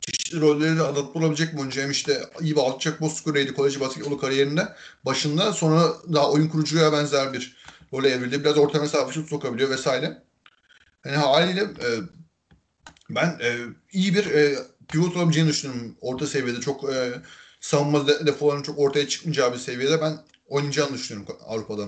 Çeşitli rolleri de adapte olabilecek bir oyuncu. Hem işte iyi bir alçak boz skoreydi koleji basketbolu kariyerinde. Başında sonra daha oyun kurucuya benzer bir role evrildi. Biraz orta mesafe şut sokabiliyor vesaire. Yani haliyle e, ben e, iyi bir e, pivot olabileceğini düşünüyorum. Orta seviyede çok e, savunma de- defolarının çok ortaya çıkmayacağı bir seviyede ben oynayacağını düşünüyorum Avrupa'da.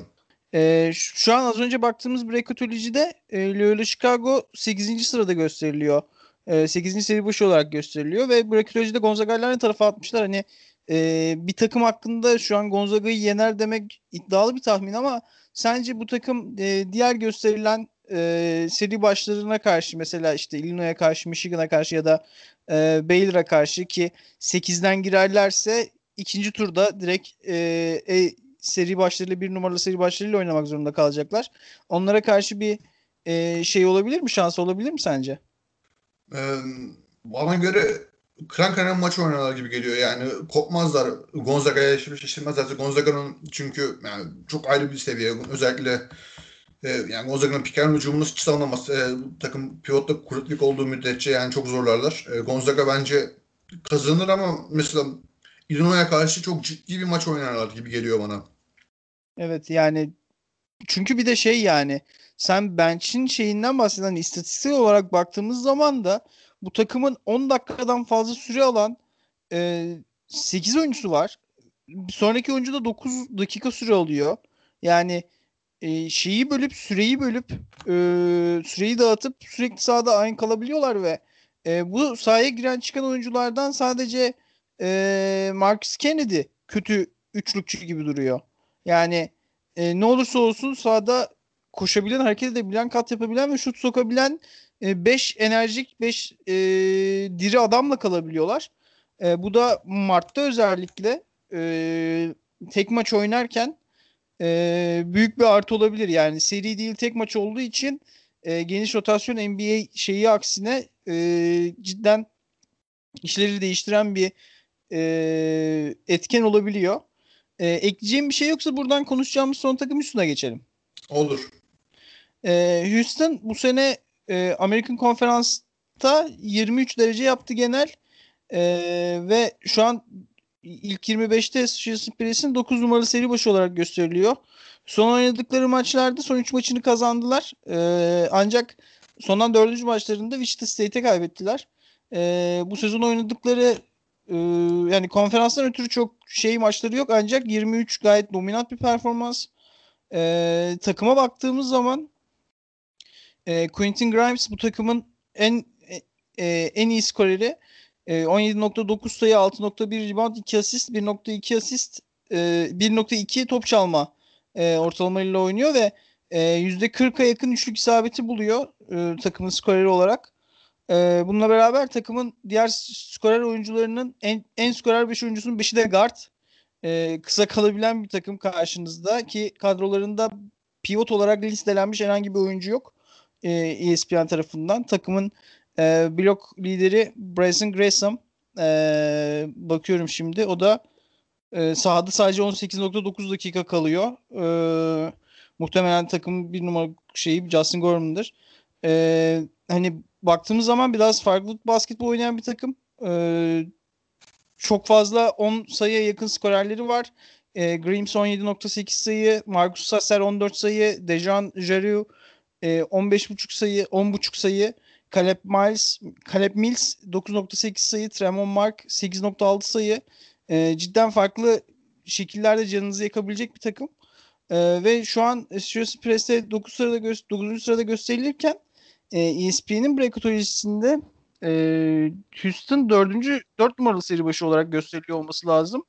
E, şu an az önce baktığımız Breakatolojide e, Loyola Chicago 8. sırada gösteriliyor. E, 8. seri başı olarak gösteriliyor ve Breakatolojide Gonzaga'yı aynı tarafa atmışlar. Hani e, bir takım hakkında şu an Gonzaga'yı yener demek iddialı bir tahmin ama sence bu takım e, diğer gösterilen e, seri başlarına karşı mesela işte Illinois'a karşı, Michigan'a karşı ya da e, Baylor'a karşı ki 8'den girerlerse ikinci turda direkt e, e, seri başlarıyla bir numaralı seri başlarıyla oynamak zorunda kalacaklar. Onlara karşı bir e, şey olabilir mi? Şansı olabilir mi sence? E, bana göre kıran kırana maç oynarlar gibi geliyor. Yani kopmazlar. Gonzaga'ya şaşırmazlar. Gonzaga'nın çünkü yani çok ayrı bir seviye. Özellikle e, yani Gonzaga'nın roll hücumunu hiç savunamaz. E, takım pivotta kurutlik olduğu müddetçe yani çok zorlarlar. E, Gonzaga bence kazanır ama mesela Illinois'a karşı çok ciddi bir maç oynarlar gibi geliyor bana. Evet yani çünkü bir de şey yani sen bench'in şeyinden bahseden hani istatistiksel olarak baktığımız zaman da bu takımın 10 dakikadan fazla süre alan e, 8 oyuncusu var. Bir sonraki oyuncu da 9 dakika süre alıyor. Yani e, şeyi bölüp süreyi bölüp e, süreyi dağıtıp sürekli sahada aynı kalabiliyorlar ve e, bu sahaya giren çıkan oyunculardan sadece e, Marcus Kennedy kötü üçlükçü gibi duruyor. Yani e, ne olursa olsun sahada koşabilen, hareket edebilen, kat yapabilen ve şut sokabilen 5 enerjik, 5 e, diri adamla kalabiliyorlar. E, bu da Mart'ta özellikle e, tek maç oynarken e, büyük bir artı olabilir. Yani seri değil tek maç olduğu için e, geniş rotasyon NBA şeyi aksine e, cidden işleri değiştiren bir e, etken olabiliyor. E, ekleyeceğim bir şey yoksa buradan konuşacağımız son takım Houston'a geçelim. Olur. E, Houston bu sene e, American Konferans'ta 23 derece yaptı genel e, ve şu an ilk 25'te Association Press'in 9 numaralı seri başı olarak gösteriliyor. Son oynadıkları maçlarda son 3 maçını kazandılar. E, ancak sondan 4. maçlarında Wichita State'e kaybettiler. E, bu sezon oynadıkları e, yani konferanstan ötürü çok şey maçları yok ancak 23 gayet dominant bir performans. E, takıma baktığımız zaman e, Quentin Grimes bu takımın en e, en iyi skoreri. E, 17.9 sayı, 6.1 rebound, 2 asist, 1.2 asist, e, 1.2 top çalma e, ortalamayla oynuyor ve e, %40'a yakın üçlük isabeti buluyor e, takımın skoreri olarak. E, bununla beraber takımın diğer skorer oyuncularının en, en skorer 5 oyuncusunun 5'i de guard. E, kısa kalabilen bir takım karşınızda ki kadrolarında pivot olarak listelenmiş herhangi bir oyuncu yok. E, ESPN tarafından. Takımın e, blok lideri Bryson Gresham. E, bakıyorum şimdi. O da e, sahada sadece 18.9 dakika kalıyor. E, muhtemelen takımın bir numara şeyi Justin Gorman'dır. E, hani baktığımız zaman biraz farklı basketbol oynayan bir takım. E, çok fazla 10 sayıya yakın skorerleri var. E, Grimes 17.8 sayı, Marcus Sasser 14 sayı, Dejan Jarreau e, 15.5 sayı, 10.5 sayı, Caleb Miles, Caleb Mills 9.8 sayı, Tremon Mark 8.6 sayı. E, cidden farklı şekillerde canınızı yakabilecek bir takım. E, ve şu an Associated Press'te 9 sırada gö- 9. sırada gösterilirken e, ESPN'in breakout listesinde e, Houston 4. 4 numaralı seri başı olarak gösteriliyor olması lazım.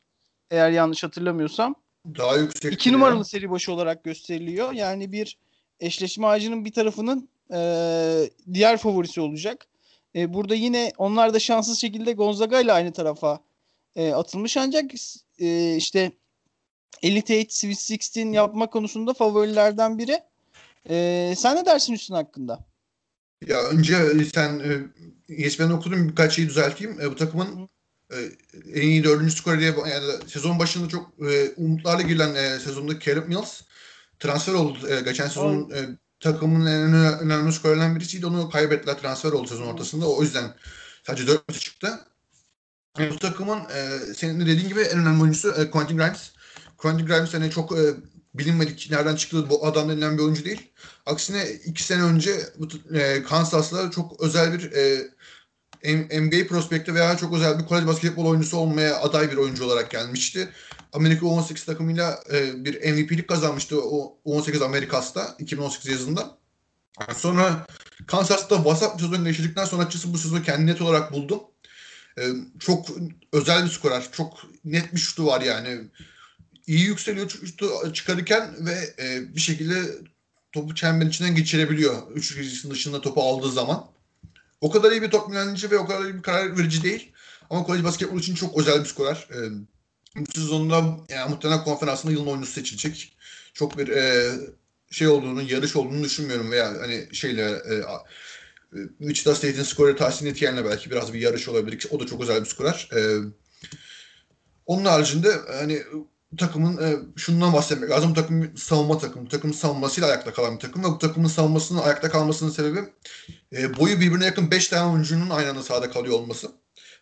Eğer yanlış hatırlamıyorsam. Daha yüksek. 2 numaralı seri başı olarak gösteriliyor. Yani bir eşleşme ağacının bir tarafının e, diğer favorisi olacak. E, burada yine onlar da şanssız şekilde Gonzaga ile aynı tarafa e, atılmış ancak e, işte Elite Eight, Sweet 16 yapma konusunda favorilerden biri. E, sen ne dersin Hüsnü hakkında? Ya önce sen e, ESPN'de okudum birkaç şeyi düzelteyim. E, bu takımın e, en iyi dördüncü skorer diye yani sezon başında çok e, umutlarla girilen e, sezonda Caleb Mills transfer oldu. E, geçen sezon e, takımın en önemli skorerlerinden birisiydi. Onu kaybettiler transfer oldu sezon ortasında. O yüzden sadece 4 maçı çıktı. E, bu takımın e, senin de dediğin gibi en önemli oyuncusu e, Quentin Grimes. Quentin Grimes hani çok e, bilinmedik nereden çıktı bu adam denilen bir oyuncu değil. Aksine iki sene önce bu, e, Kansas'la çok özel bir e, NBA prospekti veya çok özel bir kolej basketbol oyuncusu olmaya aday bir oyuncu olarak gelmişti. Amerika U18 takımıyla e, bir MVP'lik kazanmıştı o U18 Amerikas'ta 2018 yazında. Sonra Kansas'ta vasat bir sezon yaşadıktan sonra açıkçası bu sezonu kendi net olarak buldum. E, çok özel bir skorer. Çok net bir şutu var yani. İyi yükseliyor şutu çıkarırken ve e, bir şekilde topu çemberin içinden geçirebiliyor. Üç kişinin dışında topu aldığı zaman. O kadar iyi bir top mühendisi ve o kadar iyi bir karar verici değil. Ama kolej basketbol için çok özel bir skorer. E, bu sezonda yani muhtemelen konferansında yılın oyuncusu seçilecek. Çok bir e, şey olduğunu, yarış olduğunu düşünmüyorum veya hani şeyle e, e Wichita State'in skoru Tahsin Etiyen'le belki biraz bir yarış olabilir. O da çok özel bir skorer. E, onun haricinde hani takımın e, şundan bahsetmek lazım. Bu takım savunma takımı. Bu takımın savunmasıyla ayakta kalan bir takım ve bu takımın savunmasının ayakta kalmasının sebebi e, boyu birbirine yakın 5 tane oyuncunun aynı anda sahada kalıyor olması.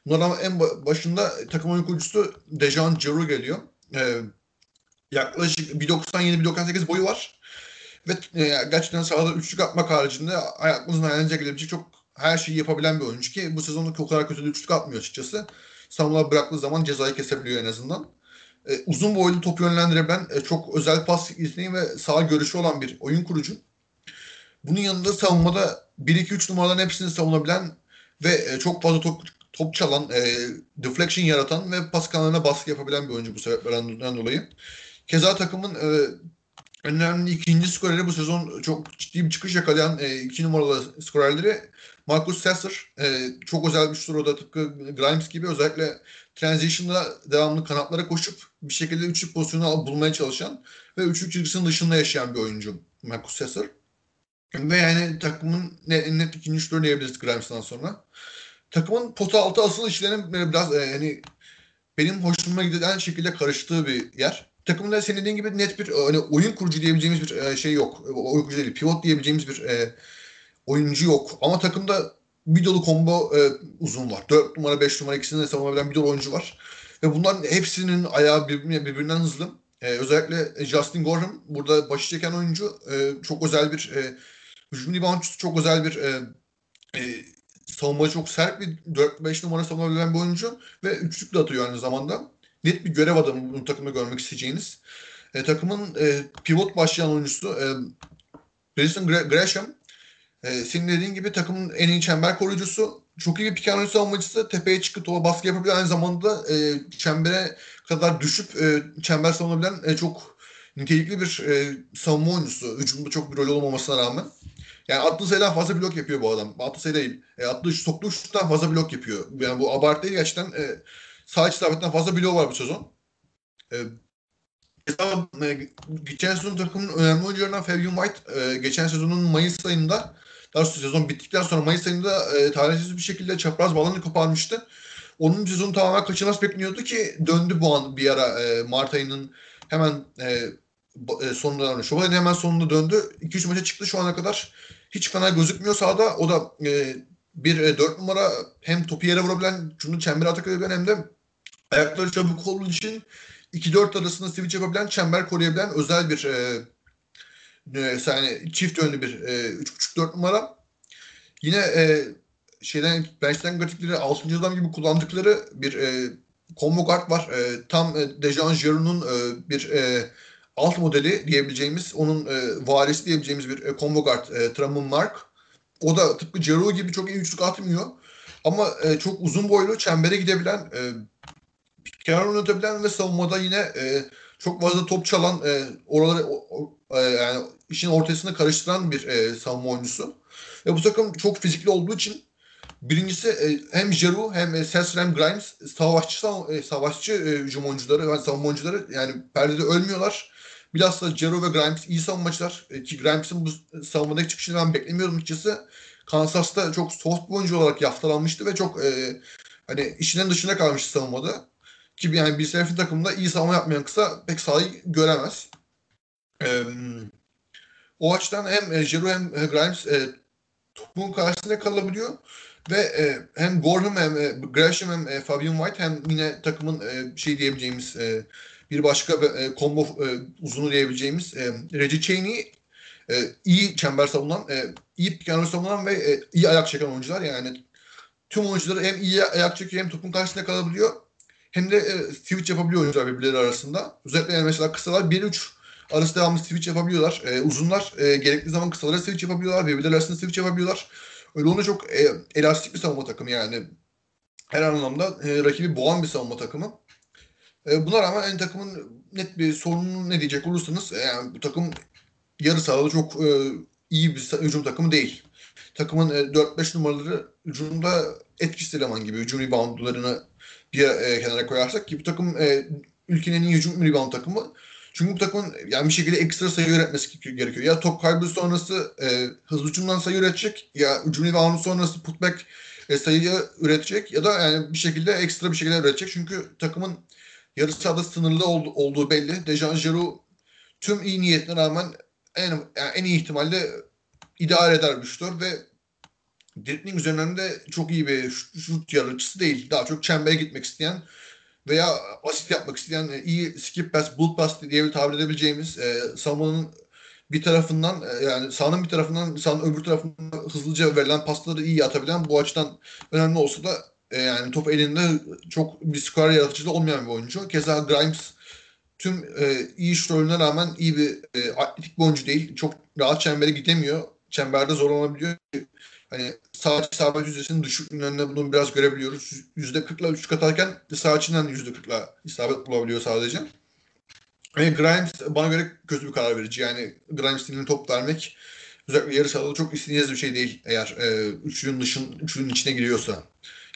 Bunlardan en başında takım oyun kurucusu Dejan Jarreau geliyor. E, yaklaşık 1.97-1.98 boyu var. Ve e, gerçekten sahada üçlük atmak haricinde ayakımızın hayalinize gelebilecek çok her şeyi yapabilen bir oyuncu ki bu sezonda o kadar kötü üçlük atmıyor açıkçası. Savunmalar bıraktığı zaman cezayı kesebiliyor en azından. E, uzun boylu top yönlendirebilen e, çok özel pas yeteneği ve sağ görüşü olan bir oyun kurucu. Bunun yanında savunmada 1-2-3 numaraların hepsini savunabilen ve e, çok fazla top, top çalan, e, deflection yaratan ve pas kanalına baskı yapabilen bir oyuncu bu sebeplerden dolayı. Keza takımın e, önemli ikinci skoreri bu sezon çok ciddi bir çıkış yakalayan e, iki numaralı skorerleri Marcus Sasser. E, çok özel bir şutur o da tıpkı Grimes gibi özellikle transition'da devamlı kanatlara koşup bir şekilde üçlük pozisyonu bulmaya çalışan ve üçlük çizgisinin dışında yaşayan bir oyuncu Marcus Sasser. Ve yani takımın net, net ikinci şutörü diyebiliriz Grimes'dan sonra. Takımın pota altı asıl işlerin biraz e, yani benim hoşuma giden şekilde karıştığı bir yer. Takımda senin dediğin gibi net bir hani oyun kurucu diyebileceğimiz bir e, şey yok. Oyun kurucu değil, pivot diyebileceğimiz bir e, oyuncu yok. Ama takımda bir dolu combo e, uzun var. 4 numara 5 numara ikisini de savunabilen bir dolu oyuncu var. Ve bunların hepsinin ayağı birbirine, birbirinden hızlı. E, özellikle Justin Gorham burada başı çeken oyuncu e, çok özel bir e, hücum reboundçusu çok özel bir e, e, savunma çok sert bir 4-5 numara savunabilen bir oyuncu ve üçlük de atıyor aynı zamanda. Net bir görev adamı bunu takımda görmek isteyeceğiniz. E, takımın e, pivot başlayan oyuncusu e, Bryson Gresham ee, senin dediğin gibi takımın en iyi çember koruyucusu. Çok iyi bir pick and savunmacısı. Tepeye çıkıp topa baskı yapabilen aynı zamanda e, çembere kadar düşüp e, çember savunabilen e, çok nitelikli bir e, savunma oyuncusu. Hücumda çok bir rol olmamasına rağmen. Yani attığı sayıdan fazla blok yapıyor bu adam. Attığı sayı değil. E, attığı soktuğu şuttan fazla blok yapıyor. Yani bu abartı değil gerçekten. E, sağ iç fazla blok var bu sezon. E, Keza e, geçen sezon takımın önemli oyuncularından Fabian White e, geçen sezonun Mayıs ayında daha doğrusu sezon bittikten sonra Mayıs ayında e, talihsiz bir şekilde çapraz balonu koparmıştı. Onun sezonu tamamen kaçırması bekleniyordu ki döndü bu an bir ara e, Mart ayının hemen e, e sonunda Şubat ayının hemen sonunda döndü. 2-3 maça çıktı şu ana kadar. Hiç fena gözükmüyor sahada. O da e, bir e, 4 numara hem topu yere vurabilen, şunu çembere atak edebilen hem de ayakları çabuk olduğu için 2-4 arasında switch yapabilen, çember koruyabilen özel bir e, e, yani çift yönlü bir e, 3.5-4 numara. Yine e, şeyden bench'ten grafikleri 6. adam gibi kullandıkları bir e, combo guard var. E, tam e, Dejan Giroud'un e, bir e, alt modeli diyebileceğimiz, onun e, varisi diyebileceğimiz bir e, combo guard e, Tramon Mark. O da tıpkı Giroud gibi çok iyi üçlük atmıyor. Ama e, çok uzun boylu, çembere gidebilen, e, kenar oynatabilen ve savunmada yine e, çok fazla top çalan, e, oraları o, e, yani işin ortasını karıştıran bir e, savunma oyuncusu. Ve bu takım çok fizikli olduğu için birincisi e, hem Jeru hem e, Seth hem Grimes savaşçı e, savaşçı e, hücum oyuncuları, yani savunma oyuncuları yani perdede ölmüyorlar. Bilhassa Jeru ve Grimes iyi savunmacılar. E, ki Grimes'in bu savunmadaki çıkışını ben beklemiyordum açıkçası. Kansas'ta çok soft bir olarak yaftalanmıştı ve çok e, hani işinin dışına kalmıştı savunmada. Ki yani bir Serafin takımında iyi savunma yapmayan kısa pek sahayı göremez. E, o açıdan hem e, Jeru hem Grimes e, topun karşısında kalabiliyor. Ve e, hem Gorham hem e, Gresham hem e, Fabian White hem yine takımın e, şey diyebileceğimiz e, bir başka e, combo e, uzunu diyebileceğimiz e, Reggie Cheney e, iyi çember savunan, e, iyi piyango savunan ve e, iyi ayak çeken oyuncular. Yani tüm oyuncuları hem iyi ayak çekiyor hem topun karşısında kalabiliyor. Hem de e, switch yapabiliyor oyuncular birbirleri arasında. Özellikle yani mesela kısalar 1-3 arası devamlı switch yapabiliyorlar. E, uzunlar e, gerekli zaman kısalara switch yapabiliyorlar. Birbirleri arasında switch yapabiliyorlar. Öyle olunca çok e, elastik bir savunma takımı yani. Her anlamda e, rakibi boğan bir savunma takımı. E, buna rağmen en takımın net bir sorunu ne diyecek olursanız e, yani bu takım yarı sahada çok e, iyi bir hücum takımı değil. Takımın e, 4-5 numaraları hücumda etkisiz eleman gibi hücum reboundlarını bir e, kenara koyarsak ki bu takım e, ülkenin en iyi hücum rebound takımı. Çünkü bu takımın yani bir şekilde ekstra sayı üretmesi gerekiyor. Ya top kaybı sonrası e, hızlı hücumdan sayı üretecek ya hücum reboundu sonrası putback e, sayı üretecek ya da yani bir şekilde ekstra bir şekilde üretecek. Çünkü takımın yarı sahada sınırlı ol, olduğu belli. Dejan Giroud tüm iyi niyetine rağmen en, yani en iyi ihtimalle idare eder bir şutör ve dribbling üzerinden de çok iyi bir şut yaratıcısı değil. Daha çok çembere gitmek isteyen veya asit yapmak isteyen e, iyi skip pass, bullet pass diye bir tabir edebileceğimiz e, savunmanın bir tarafından e, yani sahanın bir tarafından sahanın öbür tarafından hızlıca verilen pasları iyi atabilen bu açıdan önemli olsa da e, yani top elinde çok bir skor yaratıcı da olmayan bir oyuncu. Keza Grimes tüm e, iyi şutörüne rağmen iyi bir e, atletik bir oyuncu değil. Çok rahat çembere gidemiyor. Çemberde zorlanabiliyor. Hani sağ isabet yüzdesinin düşüklüğünde bunu biraz görebiliyoruz. Yüzde 40'la üçlük atarken sağ içinden yüzde 40'la isabet bulabiliyor sadece. Ve Grimes bana göre kötü bir karar verici. Yani Grimes'in top vermek özellikle yarı sahada çok istediğiniz bir şey değil eğer e, üçlünün dışın, üçlünün içine giriyorsa.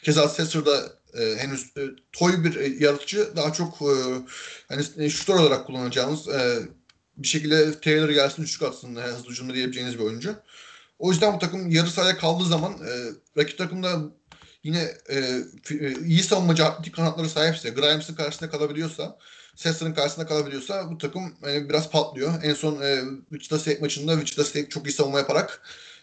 Keza Sessor'da e, henüz e, toy bir e, yaratıcı daha çok e, hani e, şutör olarak kullanacağımız e, bir şekilde Taylor gelsin üçlük atsın e, hızlı hücumda diyebileceğiniz bir oyuncu. O yüzden bu takım yarı sahaya kaldığı zaman e, rakip takımda yine e, e, iyi savunmacı atletik kanatları sahipse, Grimes'in karşısında kalabiliyorsa, Sesser'ın karşısında kalabiliyorsa bu takım yani biraz patlıyor. En son e, Wichita State maçında Wichita State çok iyi savunma yaparak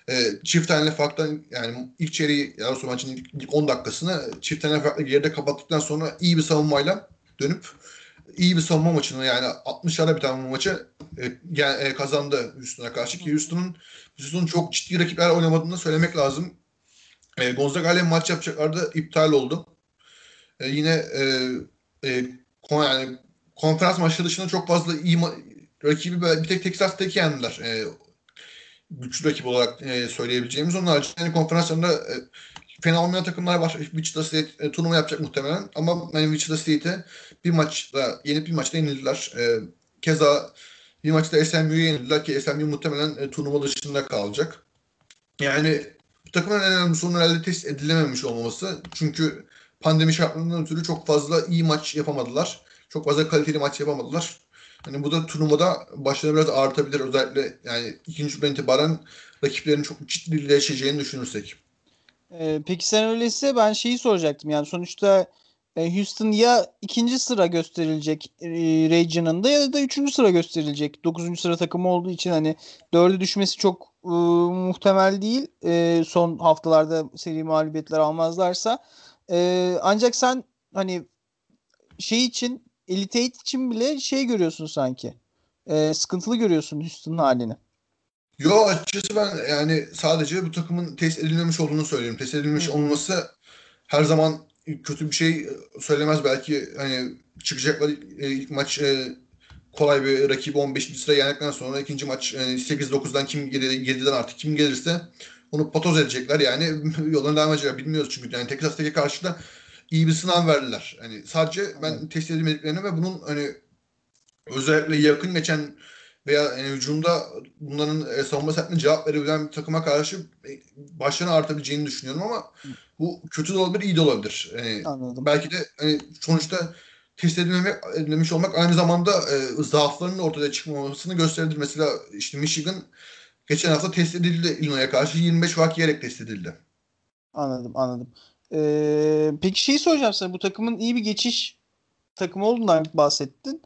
e, çift tane farktan yani ilk çeyreği yani maçın ilk, ilk 10 dakikasını çift tane farklı geride kapattıktan sonra iyi bir savunmayla dönüp iyi bir savunma maçını yani 60'lara biten bu maçı e, e, kazandı Houston'a karşı ki Houston'un Houston'un çok ciddi rakipler oynamadığını söylemek lazım. E, Gonzaga ile maç yapacaklardı iptal oldu. E, yine e, e, kon, yani konferans maçları dışında çok fazla iyi rakibi bir tek Texas Tech'i yendiler. E, güçlü rakip olarak e, söyleyebileceğimiz. Onun haricinde yani konferanslarında e, fena olmayan takımlar var. Wichita State e, turnuva yapacak muhtemelen. Ama yani Wichita State'e bir maçta yenip bir maçta yenildiler. E, keza bir maçta SMU'yu yenildiler ki SMU muhtemelen e, turnuva dışında kalacak. Yani takımın en önemli sorunu herhalde test edilememiş olmaması. Çünkü pandemi şartlarından ötürü çok fazla iyi maç yapamadılar. Çok fazla kaliteli maç yapamadılar. Hani bu da turnuvada başlarına biraz artabilir. Özellikle yani ikinci turdan itibaren rakiplerin çok ciddileşeceğini düşünürsek. Ee, peki sen öyleyse ben şeyi soracaktım. Yani sonuçta e, Houston ya ikinci sıra gösterilecek e, region'ında ya da üçüncü sıra gösterilecek. Dokuzuncu sıra takımı olduğu için hani dördü düşmesi çok e, muhtemel değil. E, son haftalarda seri mağlubiyetler almazlarsa. E, ancak sen hani şey için Elite Eight için bile şey görüyorsun sanki. E, sıkıntılı görüyorsun Houston'ın halini. Yo açıkçası ben yani sadece bu takımın test edilmemiş olduğunu söylüyorum. Test edilmemiş Hı. olması her zaman kötü bir şey söylemez belki hani çıkacaklar e, ilk maç e, kolay bir rakibi 15. sıraya yendikten sonra ikinci maç 8-9'dan e, kim gelir 7'den artık kim gelirse onu patoz edecekler yani *laughs* yollarına devam edecekler bilmiyoruz çünkü yani Texas Tech'e karşı da iyi bir sınav verdiler. Hani sadece ben test edilmediklerini ve bunun hani özellikle yakın geçen veya yani hücumda bunların e, savunma setine cevap verebilen bir takıma karşı e, başlarına artabileceğini düşünüyorum ama bu kötü de olabilir, iyi de olabilir. Yani Anladım. Belki de hani sonuçta test edilmemek, edilmemiş olmak aynı zamanda e, zaaflarının ortaya çıkmamasını gösterebilir. Mesela işte Michigan geçen hafta test edildi Illinois'a karşı 25 fark yiyerek test edildi. Anladım, anladım. Ee, peki şeyi soracağım sana. Bu takımın iyi bir geçiş takımı olduğundan bahsettin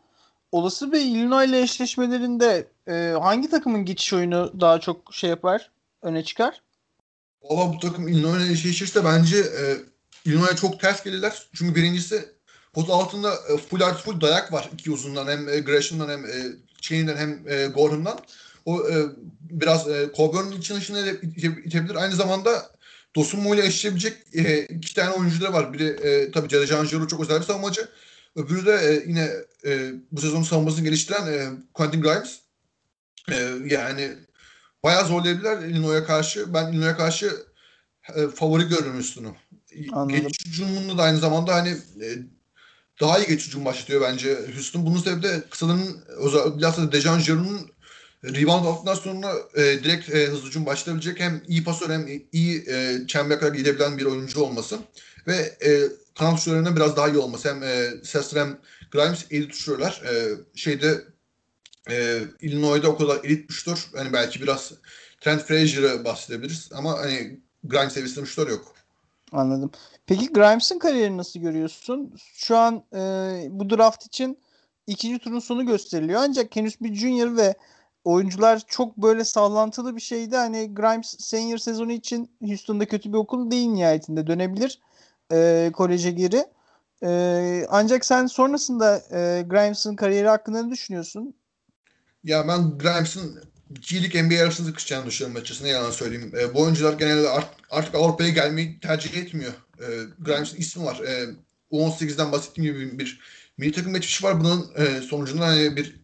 olası bir Illinois ile eşleşmelerinde e, hangi takımın geçiş oyunu daha çok şey yapar, öne çıkar? Valla bu takım Illinois ile eşleşirse bence e, Illinois'a çok ters gelirler. Çünkü birincisi pot altında e, full artı full dayak var iki uzundan hem e, Gresham'dan hem e, Chain'den hem e, Gordon'dan. O e, biraz e, Coburn'un için dışına itebilir. Aynı zamanda Dosunmu ile eşleşebilecek e, iki tane oyuncuları var. Biri e, tabii Cerejan Jiro çok özel bir savunmacı. Öbürü de e, yine e, bu sezon savunmasını geliştiren e, Quentin Grimes. E, yani bayağı zorlayabilirler Illinois'a karşı. Ben Illinois'a karşı e, favori görürüm üstünü. Geçiş hücumunda da aynı zamanda hani e, daha iyi geçiş hücum başlatıyor bence Houston. Bunun sebebi de kısaların bilhassa Dejan Jaron'un rebound aldıktan sonra e, direkt e, hızlı hücum başlayabilecek hem iyi pasör hem iyi e, çembere kadar gidebilen bir oyuncu olması ve e, kanat tuşlarının biraz daha iyi olması. Hem e, Sester hem Grimes elit tuşluyorlar. E, şeyde e, Illinois'da o kadar elit tuştur. Hani belki biraz Trent Frazier'ı bahsedebiliriz ama hani Grimes seviyesinde tuşlar yok. Anladım. Peki Grimes'in kariyerini nasıl görüyorsun? Şu an e, bu draft için ikinci turun sonu gösteriliyor. Ancak henüz bir junior ve oyuncular çok böyle sallantılı bir şeydi. Hani Grimes senior sezonu için Houston'da kötü bir okul değil nihayetinde dönebilir e, koleje geri. E, ancak sen sonrasında e, Grimes'ın kariyeri hakkında ne düşünüyorsun? Ya ben Grimes'ın G-League NBA arasında sıkışacağını düşünüyorum açıkçası. Ne yalan söyleyeyim. E, bu oyuncular genelde art, artık Avrupa'ya gelmeyi tercih etmiyor. E, Grimes'in ismi var. E, U18'den bahsettiğim gibi bir milli takım geçmişi var. Bunun e, sonucunda hani bir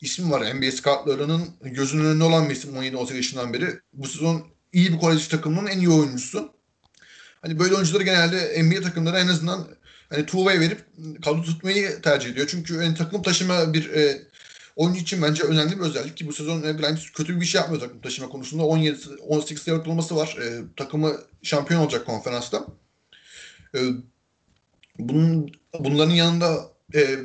isim var. NBA scoutlarının gözünün önünde olan bir isim 17-18 yaşından beri. Bu sezon iyi bir kolej takımının en iyi oyuncusu. Hani böyle oyuncuları genelde NBA takımları en azından hani two way verip kadro tutmayı tercih ediyor. Çünkü yani takım taşıma bir e, oyuncu için bence önemli bir özellik ki bu sezon e, Grimes kötü bir şey yapmıyor takım taşıma konusunda. 17 18 sayı ortalaması var. E, takımı şampiyon olacak konferansta. E, bunun bunların yanında e,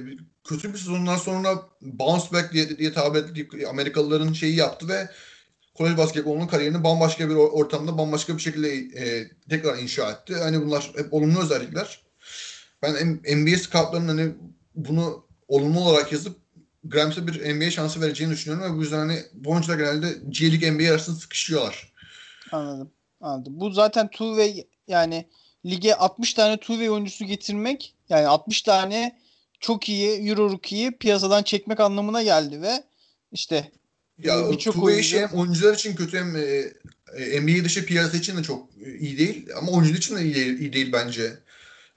kötü bir sezondan sonra bounce back diye, diye tabir ettiği Amerikalıların şeyi yaptı ve kolej basketbolunun kariyerini bambaşka bir ortamda bambaşka bir şekilde e, tekrar inşa etti. Hani bunlar hep olumlu özellikler. Ben NBA scoutlarının hani bunu olumlu olarak yazıp Grimes'e bir NBA şansı vereceğini düşünüyorum ve bu yüzden hani bu oyuncular genelde G League NBA arasında sıkışıyorlar. Anladım. Anladım. Bu zaten two way yani lige 60 tane two way oyuncusu getirmek yani 60 tane çok iyi Euro rookie'yi piyasadan çekmek anlamına geldi ve işte ya birçok oyuncu... hem oyuncular için kötü hem e, e NBA dışı piyasa için de çok iyi değil ama oyuncular için de iyi değil, iyi değil bence.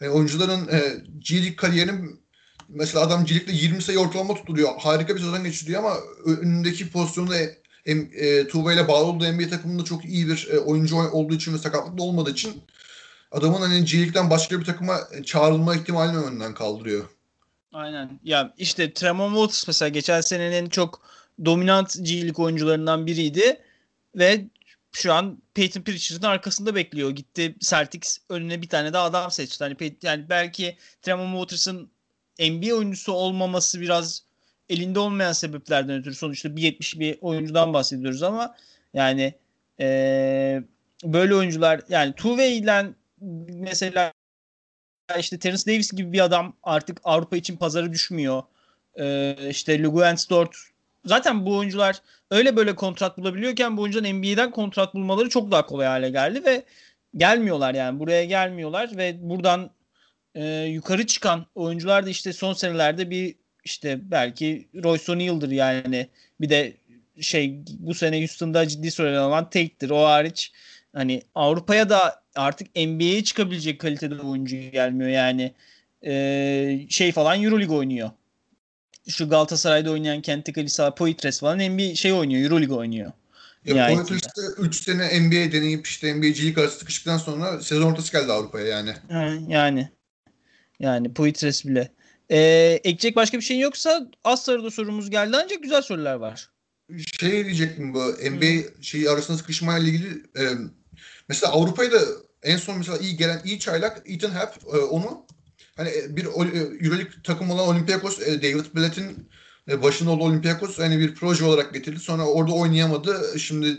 Yani oyuncuların e, G kariyerinin mesela adam G League'de 20 sayı ortalama tutturuyor. Harika bir sezon geçiriyor ama önündeki pozisyonda e, e, Tuğba ile bağlı olduğu NBA takımında çok iyi bir e, oyuncu olduğu için ve sakatlıklı olmadığı için adamın hani G başka bir takıma çağrılma ihtimalini önünden kaldırıyor. Aynen. Ya işte Tremont Waters mesela geçen senenin çok dominant G oyuncularından biriydi ve şu an Peyton Pritchard'ın arkasında bekliyor. Gitti Celtics önüne bir tane daha adam seçti. Hani yani belki Tremont Waters'ın NBA oyuncusu olmaması biraz elinde olmayan sebeplerden ötürü sonuçta 1.70 bir oyuncudan bahsediyoruz ama yani e, böyle oyuncular yani Tuve ile mesela işte Terence Davis gibi bir adam artık Avrupa için pazara düşmüyor. Ee, işte Luguentz Dort zaten bu oyuncular öyle böyle kontrat bulabiliyorken bu oyuncuların NBA'den kontrat bulmaları çok daha kolay hale geldi ve gelmiyorlar yani. Buraya gelmiyorlar ve buradan e, yukarı çıkan oyuncular da işte son senelerde bir işte belki Royce O'Neal'dır yani. Bir de şey bu sene Houston'da ciddi sorun olan Tate'dir o hariç hani Avrupa'ya da artık NBA'ye çıkabilecek kalitede oyuncu gelmiyor yani e, şey falan Euroleague oynuyor şu Galatasaray'da oynayan Kente Kalisa, Poitres falan NBA şey oynuyor, Euroleague oynuyor. Ya Poitres de 3 sene NBA deneyip işte NBA'cilik arası sıkıştıktan sonra sezon ortası geldi Avrupa'ya yani. yani. Yani Poitres bile. Ee, ekleyecek başka bir şey yoksa az sarıda sorumuz geldi ancak güzel sorular var. Şey diyecektim bu NBA şeyi arasında sıkışmayla ilgili e, mesela Avrupa'ya da en son mesela iyi gelen iyi çaylak Ethan Happ e, onu hani e, bir e, Euroleague takım olan Olympiakos e, David Blatt'in başında olduğu Olympiakos hani bir proje olarak getirdi. Sonra orada oynayamadı. Şimdi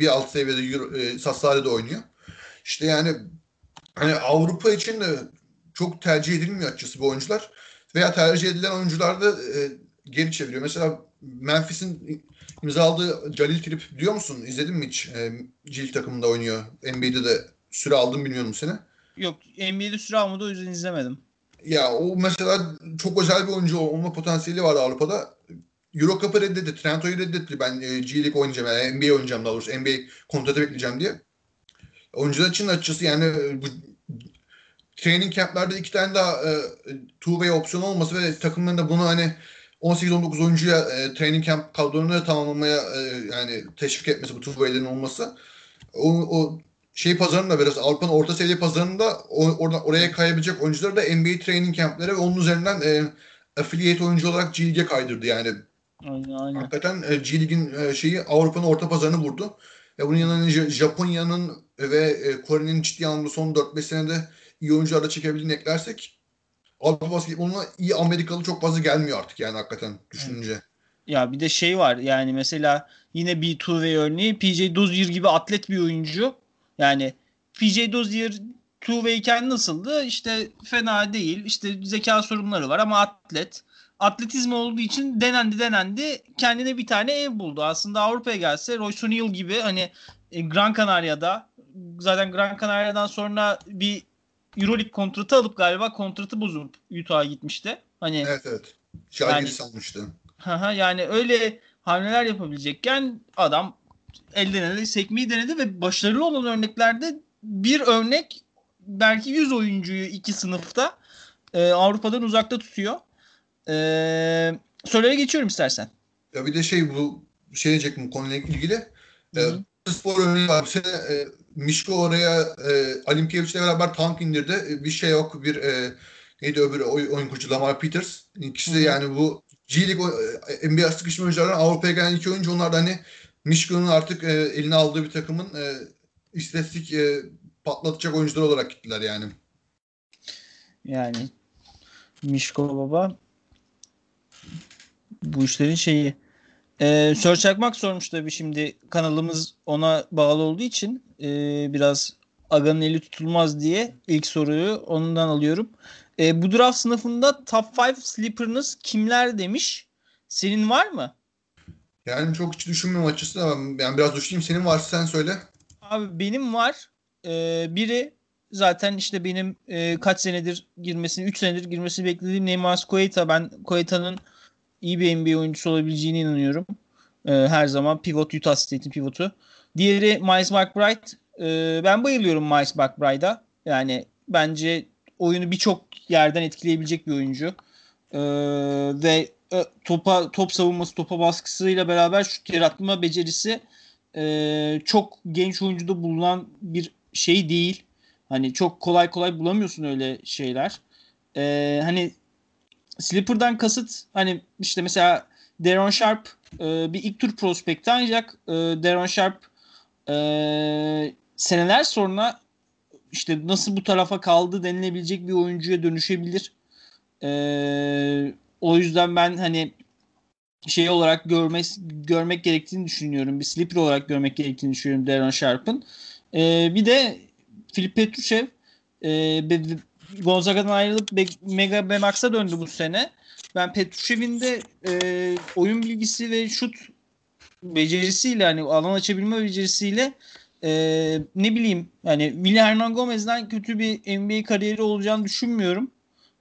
bir alt seviyede Euro, Sassari'de oynuyor. İşte yani hani Avrupa için de çok tercih edilmiyor açıkçası bu oyuncular. Veya tercih edilen oyuncular da geri çeviriyor. Mesela Memphis'in imzaladığı Jalil Trip diyor musun? İzledin mi hiç? E, Cil takımında oynuyor. NBA'de de süre aldım bilmiyorum seni. Yok NBA'de süre almadı o yüzden izlemedim. Ya o mesela çok özel bir oyuncu olma potansiyeli var Avrupa'da. Euro Cup'ı reddetti. Trento'yu reddetti. Ben e, G League oynayacağım. Yani NBA oynayacağım daha doğrusu. NBA kontratı bekleyeceğim diye. Oyuncular için açıkçası yani e, bu training camp'lerde iki tane daha e, two-way opsiyon olması ve takımların da bunu hani 18-19 oyuncuya e, training camp kadrolarını tamamlamaya e, yani teşvik etmesi bu two-way'lerin olması o, o şey pazarında biraz Avrupa'nın orta seviye pazarında oradan oraya kayabilecek oyuncuları da NBA training camp'lere ve onun üzerinden e, affiliate oyuncu olarak G League'e kaydırdı yani. Aynen, aynen. Hakikaten e, G League'in e, şeyi Avrupa'nın orta pazarını vurdu. Ve bunun yanında Japonya'nın ve e, Kore'nin ciddi anlamda son 4-5 senede iyi oyuncular da çekebildiğini eklersek Avrupa basketboluna iyi Amerikalı çok fazla gelmiyor artık yani hakikaten düşününce. Evet. Ya bir de şey var yani mesela yine bir two örneği PJ Dozier gibi atlet bir oyuncu yani PJ Dozier two-way'ken nasıldı? İşte fena değil. İşte zeka sorunları var ama atlet. Atletizm olduğu için denendi denendi. Kendine bir tane ev buldu. Aslında Avrupa'ya gelse Royce O'Neal gibi hani e, Gran Canaria'da zaten Gran Canaria'dan sonra bir Euroleague kontratı alıp galiba kontratı bozup Utah'a gitmişti. Hani Evet evet. Şagiris yani, almıştı. yani öyle hamleler yapabilecekken adam elden ele sekmeyi denedi ve başarılı olan örneklerde bir örnek belki 100 oyuncuyu iki sınıfta e, Avrupa'dan uzakta tutuyor. E, sorulara geçiyorum istersen. Ya bir de şey bu şey diyecektim konuyla ilgili. E, spor örneği var. Bu sene e, Mişko oraya e, Alimkiyevic'le beraber tank indirdi. E, bir şey yok. Bir e, neydi öbür oy, oyun koçu Lamar Peters. İkisi de yani bu G League e, NBA sıkışma oyunculardan Avrupa'ya gelen iki oyuncu onlar da hani Michigan'ın artık e, eline aldığı bir takımın e, istatistik e, patlatacak oyuncular olarak gittiler yani. Yani Mişko Baba bu işlerin şeyi. Ee, Sör Çakmak sormuş tabii şimdi kanalımız ona bağlı olduğu için e, biraz Aga'nın eli tutulmaz diye ilk soruyu ondan alıyorum. E, bu draft sınıfında top 5 sleeper'ınız kimler demiş? Senin var mı? Yani çok hiç düşünmüyorum açıkçası ama yani biraz düşüneyim. Senin varsa sen söyle. Abi benim var. Ee, biri zaten işte benim e, kaç senedir girmesini, 3 senedir girmesini beklediğim Neymar Koeta. Ben Koeta'nın iyi bir NBA oyuncusu olabileceğine inanıyorum. Ee, her zaman pivot Utah State'in pivotu. Diğeri Miles McBride. Ee, ben bayılıyorum Miles McBride'a. Yani bence oyunu birçok yerden etkileyebilecek bir oyuncu. Ee, ve e, topa top savunması, topa baskısıyla beraber şut yaratma becerisi e, çok genç oyuncuda bulunan bir şey değil. Hani çok kolay kolay bulamıyorsun öyle şeyler. E, hani Slipper'dan kasıt hani işte mesela Deron Sharp e, bir ilk tur prospekti ancak e, Deron Sharp e, seneler sonra işte nasıl bu tarafa kaldı denilebilecek bir oyuncuya dönüşebilir. E, o yüzden ben hani şey olarak görmez, görmek gerektiğini düşünüyorum. Bir sleeper olarak görmek gerektiğini düşünüyorum Darren Sharp'ın. E, bir de Filip Petrushev e, Gonzaga'dan ayrılıp Mega Bemax'a döndü bu sene. Ben Petrushev'in de e, oyun bilgisi ve şut becerisiyle hani alan açabilme becerisiyle e, ne bileyim yani Willy Hernan Gomez'den kötü bir NBA kariyeri olacağını düşünmüyorum.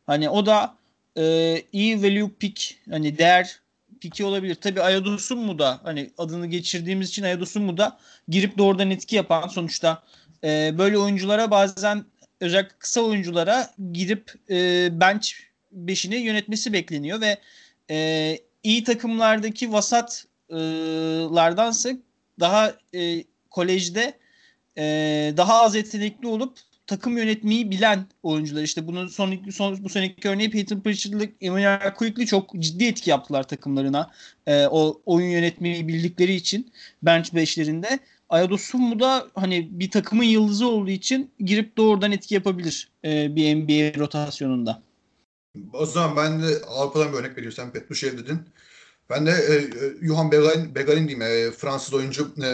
Hani o da e, iyi value pick hani değer piki olabilir. Tabii Ayados'un mu da hani adını geçirdiğimiz için Ayados'un mu da girip doğrudan etki yapan sonuçta e, böyle oyunculara bazen özellikle kısa oyunculara girip e, bench beşini yönetmesi bekleniyor ve e, iyi takımlardaki vasatlardansa daha e, kolejde e, daha az yetenekli olup takım yönetmeyi bilen oyuncular. İşte bunun son, son bu seneki örneği Peyton Pritchard'lık Emmanuel Quickly çok ciddi etki yaptılar takımlarına. E, o oyun yönetmeyi bildikleri için bench beşlerinde. Ayadosun da hani bir takımın yıldızı olduğu için girip doğrudan etki yapabilir e, bir NBA rotasyonunda. O zaman ben de Avrupa'dan bir örnek veriyorsam Petrushev dedin. Ben de e, e, Johan Begarin, Begarin diyeyim e, Fransız oyuncu e,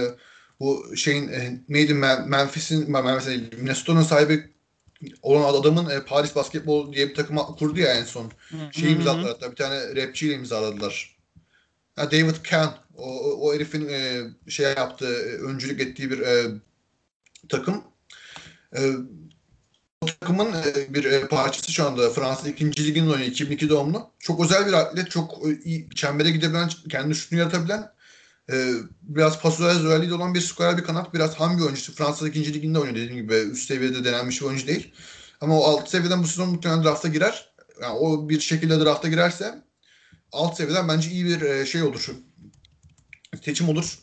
bu şeyin e, neydi Memphis'in Memphis'in Minnesota'nın sahibi olan adamın e, Paris Basketbol diye bir takım kurdu ya en son. Şey imzaladılar hatta bir tane rapçiyle imzaladılar. Ha, David Kahn o, o herifin e, şey yaptığı, e, öncülük ettiği bir e, takım. E, takımın e, bir e, parçası şu anda Fransa 2. Lig'in oynuyor 2002 doğumlu. Çok özel bir atlet, çok e, iyi çembere gidebilen, kendi şutunu yaratabilen biraz pas özelliği olan bir skorer bir kanat. Biraz ham bir oyuncu. Fransa 2. Ligi'nde oynuyor dediğim gibi. Üst seviyede denenmiş bir oyuncu değil. Ama o alt seviyeden bu sezon muhtemelen drafta girer. Yani o bir şekilde drafta girerse alt seviyeden bence iyi bir şey olur seçim olur.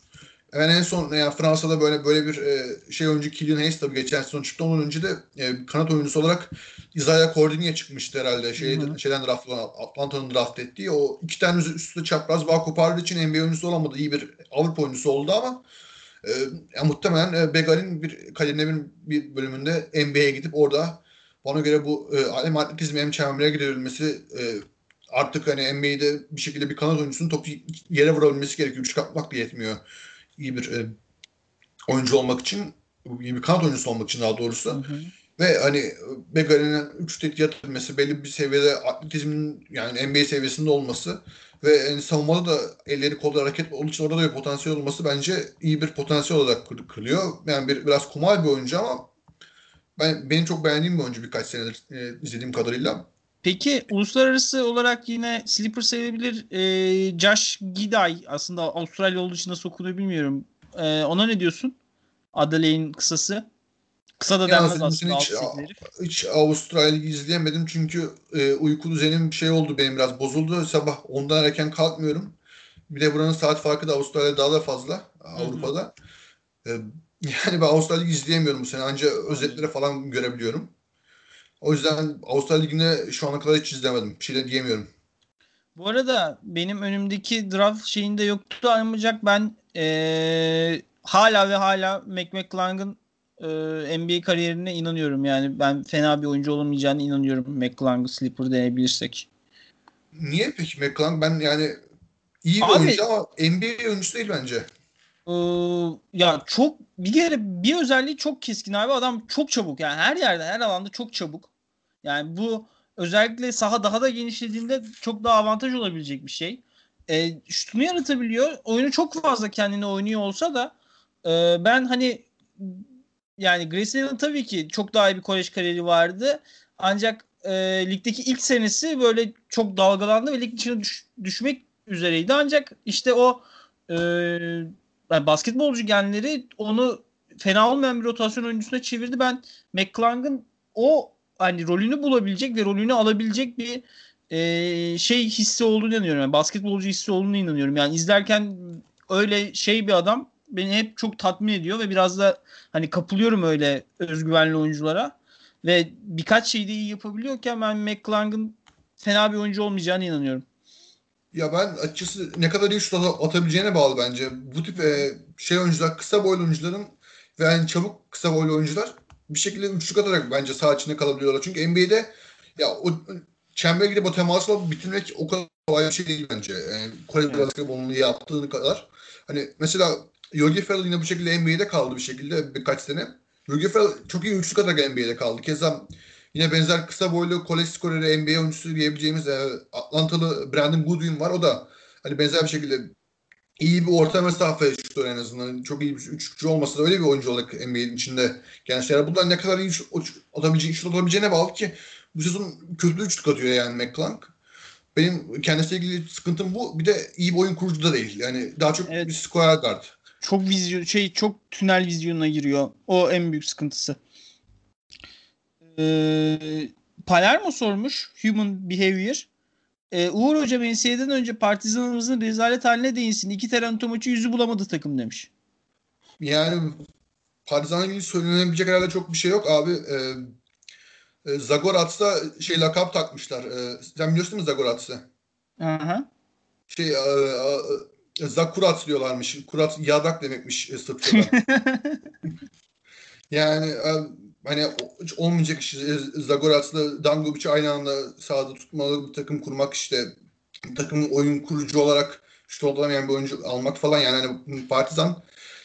Ben en son yani Fransa'da böyle böyle bir e, şey oyuncu Kylian Hayes tabii geçen sezon çıktı. Ondan önce de e, kanat oyuncusu olarak Isaiah Cordini'ye çıkmıştı herhalde. Şey, hı hı. Şeyden draft Atlanta'nın draft ettiği. O iki tane üstte çapraz bağ kopardığı için NBA oyuncusu olamadı. İyi bir Avrupa oyuncusu oldu ama e, yani muhtemelen e, Begal'in bir kariyerinin bir bölümünde NBA'ye gidip orada bana göre bu e, hem atletizm hem çembere gidebilmesi e, artık hani NBA'de bir şekilde bir kanat oyuncusunun topu yere vurabilmesi gerekiyor. Üç kapmak da yetmiyor. İyi bir e, oyuncu olmak için, iyi bir kanat oyuncusu olmak için daha doğrusu. Hı hı. Ve hani Begalin'in üç tek yatabilmesi, belli bir seviyede atletizmin yani NBA seviyesinde olması ve yani savunmada da elleri kolda hareket olduğu için orada da bir potansiyel olması bence iyi bir potansiyel olarak kılıyor. Yani bir, biraz kumal bir oyuncu ama ben benim çok beğendiğim bir oyuncu birkaç senedir e, izlediğim kadarıyla. Peki uluslararası olarak yine sleeper sayılabilir e, Josh Giday aslında Avustralya olduğu için nasıl okunuyor bilmiyorum. E, ona ne diyorsun? Adelaide'in kısası. Kısa da denmez aslında. Hiç, hiç Avustralya izleyemedim çünkü e, uyku düzenim şey oldu benim biraz bozuldu. Sabah ondan erken kalkmıyorum. Bir de buranın saat farkı da Avustralya daha da fazla Avrupa'da. E, yani ben Avustralya'yı izleyemiyorum bu sene. Ancak özetlere falan görebiliyorum. O yüzden Avustralya Ligi'ne şu ana kadar hiç izlemedim. Bir şey de diyemiyorum. Bu arada benim önümdeki draft şeyinde yoktu ancak ben ee, hala ve hala McMcClung'ın e, NBA kariyerine inanıyorum. Yani ben fena bir oyuncu olamayacağını inanıyorum McClung'ı sleeper diyebilirsek. Niye peki McClung? Ben yani iyi bir Abi, oyuncu ama NBA oyuncusu değil bence. Ee, ya çok bir kere bir özelliği çok keskin abi adam çok çabuk yani her yerde her alanda çok çabuk. Yani bu özellikle saha daha da genişlediğinde çok daha avantaj olabilecek bir şey. E, şutunu yaratabiliyor. Oyunu çok fazla kendine oynuyor olsa da e, ben hani yani Grayson tabii ki çok daha iyi bir kolej kariyeri vardı. Ancak e, ligdeki ilk senesi böyle çok dalgalandı ve lig içine düş, düşmek üzereydi. Ancak işte o e, yani basketbolcu genleri onu fena olmayan bir rotasyon oyuncusuna çevirdi. Ben McClung'ın o hani rolünü bulabilecek ve rolünü alabilecek bir e, şey hissi olduğunu inanıyorum. Yani basketbolcu hissi olduğunu inanıyorum. Yani izlerken öyle şey bir adam beni hep çok tatmin ediyor ve biraz da hani kapılıyorum öyle özgüvenli oyunculara ve birkaç şeyi de iyi yapabiliyorken ben McClung'ın fena bir oyuncu olmayacağını inanıyorum. Ya ben açıkçası ne kadar iyi şut atabileceğine bağlı bence. Bu tip e, şey oyuncular, kısa boylu oyuncuların ve yani çabuk kısa boylu oyuncular bir şekilde üçlük atarak bence saha içinde kalabiliyorlar. Çünkü NBA'de ya o çembere gidip o temasla bitirmek o kadar kolay bir şey değil bence. Yani Kore evet. basketbolunu yaptığını kadar. Hani mesela Yogi Ferrell yine bu şekilde NBA'de kaldı bir şekilde birkaç sene. Yogi Ferrell çok iyi üçlük atarak NBA'de kaldı. Keza yine benzer kısa boylu kolej skoreri NBA oyuncusu diyebileceğimiz e, Atlantalı Brandon Goodwin var. O da hani benzer bir şekilde iyi bir orta mesafe şutör en azından. Çok iyi bir üçlükçü olmasa da öyle bir oyuncu olarak NBA'nin içinde gençler. Bundan ne kadar iyi atabileceği, şut atabileceğine bağlı ki bu sezon kötü üçlük atıyor yani McClung. Benim kendisiyle ilgili sıkıntım bu. Bir de iyi bir oyun kurucu da değil. Yani daha çok evet. bir square guard. Çok vizyon şey çok tünel vizyonuna giriyor. O en büyük sıkıntısı. Ee, Palermo sormuş Human Behavior. Ee, Uğur Hoca NCAA'den önce partizanımızın rezalet haline değinsin. İki Taranto maçı yüzü bulamadı takım demiş. Yani Partizan'la ilgili söylenebilecek herhalde çok bir şey yok abi. Ee, e, Zagorats'a şey lakap takmışlar. E, sen biliyorsun mu Zagorats'ı? Aha. Şey e, e, Zakurats diyorlarmış. Kurat yadak demekmiş e, Sırpçadan. *laughs* yani e, hani hiç olmayacak iş. E, Zagorats'la Dangovic'i aynı anda sahada tutmalı bir takım kurmak işte takımın oyun kurucu olarak şut olamayan bir oyuncu almak falan yani hani Partizan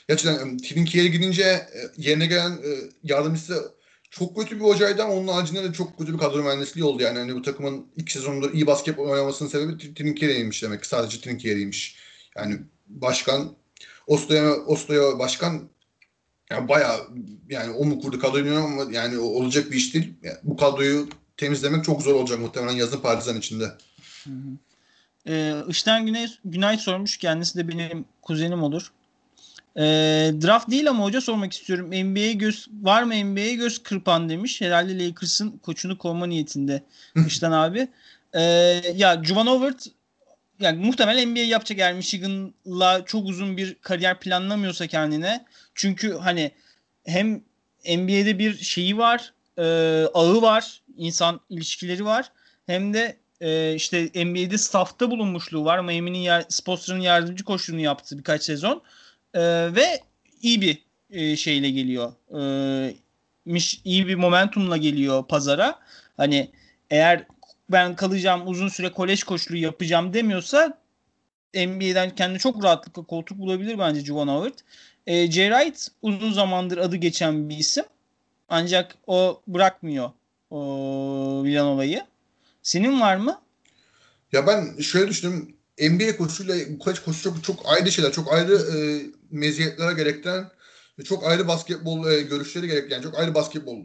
gerçekten Trinkiye'ye gidince yerine gelen yardımcısı çok kötü bir hocaydı ama onun haricinde de çok kötü bir kadro mühendisliği oldu. Yani hani bu takımın ilk sezonunda iyi basketbol oynamasının sebebi Trinkieri'ymiş demek. Sadece Trinkieri'ymiş. Yani başkan Ostoya, Ostoya başkan yani bayağı yani o mu kurdu kadroyu ama yani olacak bir iş değil. Yani bu kadroyu temizlemek çok zor olacak muhtemelen yazın Partizan içinde. Hı hı. Ee, Işten Güney, Günay sormuş. Kendisi de benim kuzenim olur. E, draft değil ama hoca sormak istiyorum. NBA'ye göz var mı NBA'ye göz kırpan demiş. Herhalde Lakers'ın koçunu kovma niyetinde *laughs* Kıştan abi. E, ya Juvan Howard yani muhtemelen NBA yapacak eğer Michigan'la çok uzun bir kariyer planlamıyorsa kendine. Çünkü hani hem NBA'de bir şeyi var, e, ağı var, insan ilişkileri var. Hem de e, işte NBA'de staffta bulunmuşluğu var. Miami'nin yer, Spostra'nın yardımcı koçluğunu yaptı birkaç sezon. E, ve iyi bir e, şeyle geliyor. E, iyi bir momentumla geliyor pazara. Hani eğer ben kalacağım uzun süre kolej koçluğu yapacağım demiyorsa NBA'den kendi çok rahatlıkla koltuk bulabilir bence Juwan Howard. E, Jay Wright uzun zamandır adı geçen bir isim. Ancak o bırakmıyor o Villanova'yı. Senin var mı? Ya ben şöyle düşündüm. NBA koçuyla kolej koçu çok, çok ayrı şeyler, çok ayrı e, meziyetlere gerektiren çok ayrı basketbol e, görüşleri gerektiren, çok ayrı basketbol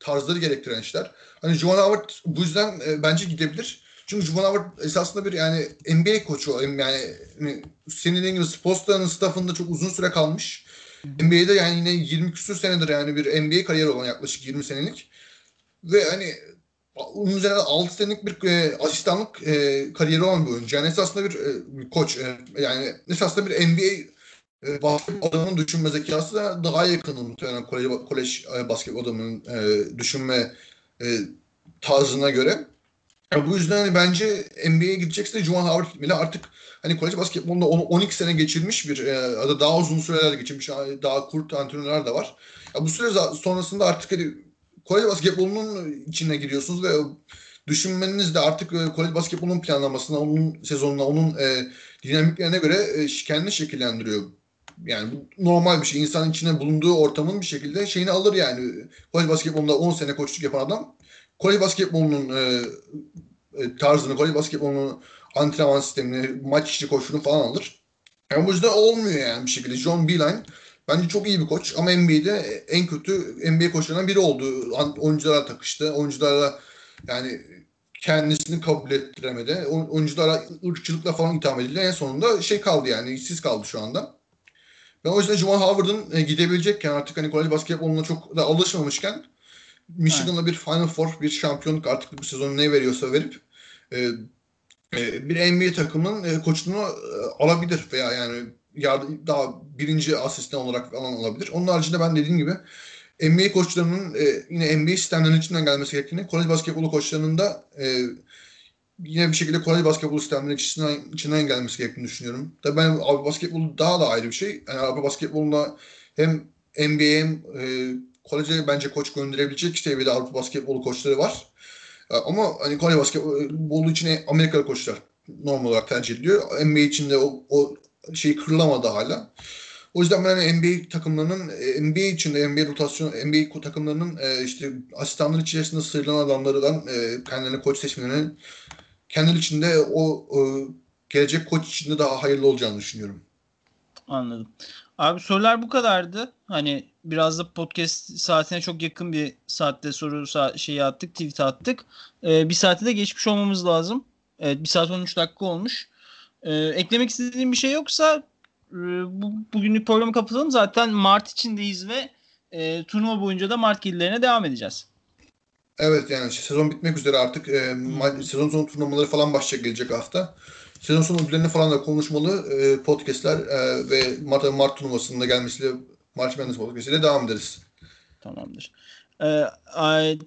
tarzları gerektiren işler. Hani Juwan Howard bu yüzden e, bence gidebilir. Çünkü Juwan Howard esasında bir yani NBA koçu. Yani hani, senin dediğin gibi Spolstra'nın staffında çok uzun süre kalmış. NBA'de yani yine 20 küsur senedir yani bir NBA kariyeri olan yaklaşık 20 senelik. Ve hani onun üzerine 6 senelik bir e, asistanlık e, kariyeri olan bir oyuncu. Yani esasında bir, e, koç. E, yani esasında bir NBA e, basketbol adamının düşünme zekası da daha yakın muhtemelen kolej, kolej e, basketbol adamının e, düşünme e, tarzına göre. Yani bu yüzden hani bence NBA'ye gidecekse Juwan Howard gitmeli. Artık hani kolej basketbolunda 12 sene geçirmiş bir e, daha uzun süreler geçirmiş daha kurt antrenörler de var. Ya bu süre sonrasında artık hani kolej basketbolunun içine giriyorsunuz ve düşünmeniz de artık e, kolej basketbolunun planlamasına, onun sezonuna, onun e, dinamiklerine göre e, kendini şekillendiriyor. Yani bu normal bir şey. İnsanın içine bulunduğu ortamın bir şekilde şeyini alır yani. Kolej basketbolunda 10 sene koçluk yapan adam kolej basketbolunun e, e, tarzını, kolej basketbolunun antrenman sistemini, maç içi koşunu falan alır. Yani bu yüzden olmuyor yani bir şekilde. John Beeline bence çok iyi bir koç ama NBA'de en kötü NBA koçlarından biri oldu. Oyunculara takıştı. Oyuncularla yani kendisini kabul ettiremedi. Oyunculara ırkçılıkla falan itham edildi. En sonunda şey kaldı yani işsiz kaldı şu anda. Ben o yüzden Jamal Howard'ın e, gidebilecekken artık hani kolej basketboluna çok da alışmamışken Michigan'la bir Final Four, bir şampiyonluk artık bu sezonu ne veriyorsa verip e, e, bir NBA takımının e, koçluğunu e, alabilir veya yani yardım, daha birinci asistan olarak falan alabilir. Onun haricinde ben dediğim gibi NBA koçlarının e, yine NBA sistemlerinin içinden gelmesi gerektiğini, kolej basketbolu koçlarının da e, yine bir şekilde kolej basketbol sistemlerinin içinden, içinden gelmesi gerektiğini düşünüyorum. Tabii ben Avrupa basketbolu daha da ayrı bir şey. Yani Avrupa basketbolunda hem NBA hem e, koleje bence koç gönderebilecek seviyede Avrupa basketbolu koçları var. Ama hani kolej basketbolu için Amerikalı koçlar normal olarak tercih ediliyor. NBA için de o, o şey kırılamadı hala. O yüzden ben hani NBA takımlarının NBA içinde NBA rotasyon NBA takımlarının e, işte asistanlar içerisinde sıyrılan adamlardan e, kendilerine koç seçmelerinin kendileri içinde o e, gelecek koç içinde daha hayırlı olacağını düşünüyorum. Anladım. Abi sorular bu kadardı. Hani biraz da podcast saatine çok yakın bir saatte soru sa- şeyi attık, tweet attık. Ee, bir saate de geçmiş olmamız lazım. Evet, bir saat 13 dakika olmuş. Ee, eklemek istediğim bir şey yoksa e, bu, bugünlük programı kapatalım. Zaten Mart içindeyiz ve e, turnuva boyunca da Mart gillerine devam edeceğiz. Evet yani sezon bitmek üzere artık e, hmm. sezon sonu turnuvaları falan başlayacak gelecek hafta. Sezon sonu ödüllerini falan da konuşmalı e, podcastler e, ve Mart, Mart turnuvasında gelmesiyle March Madness podcast'iyle devam ederiz. Tamamdır. Ee,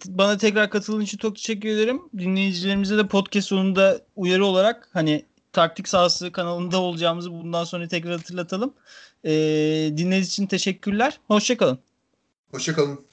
bana tekrar katıldığın için çok teşekkür ederim. Dinleyicilerimize de podcast sonunda uyarı olarak hani taktik sahası kanalında olacağımızı bundan sonra tekrar hatırlatalım. Ee, dinlediğiniz için teşekkürler. Hoşçakalın. Hoşçakalın.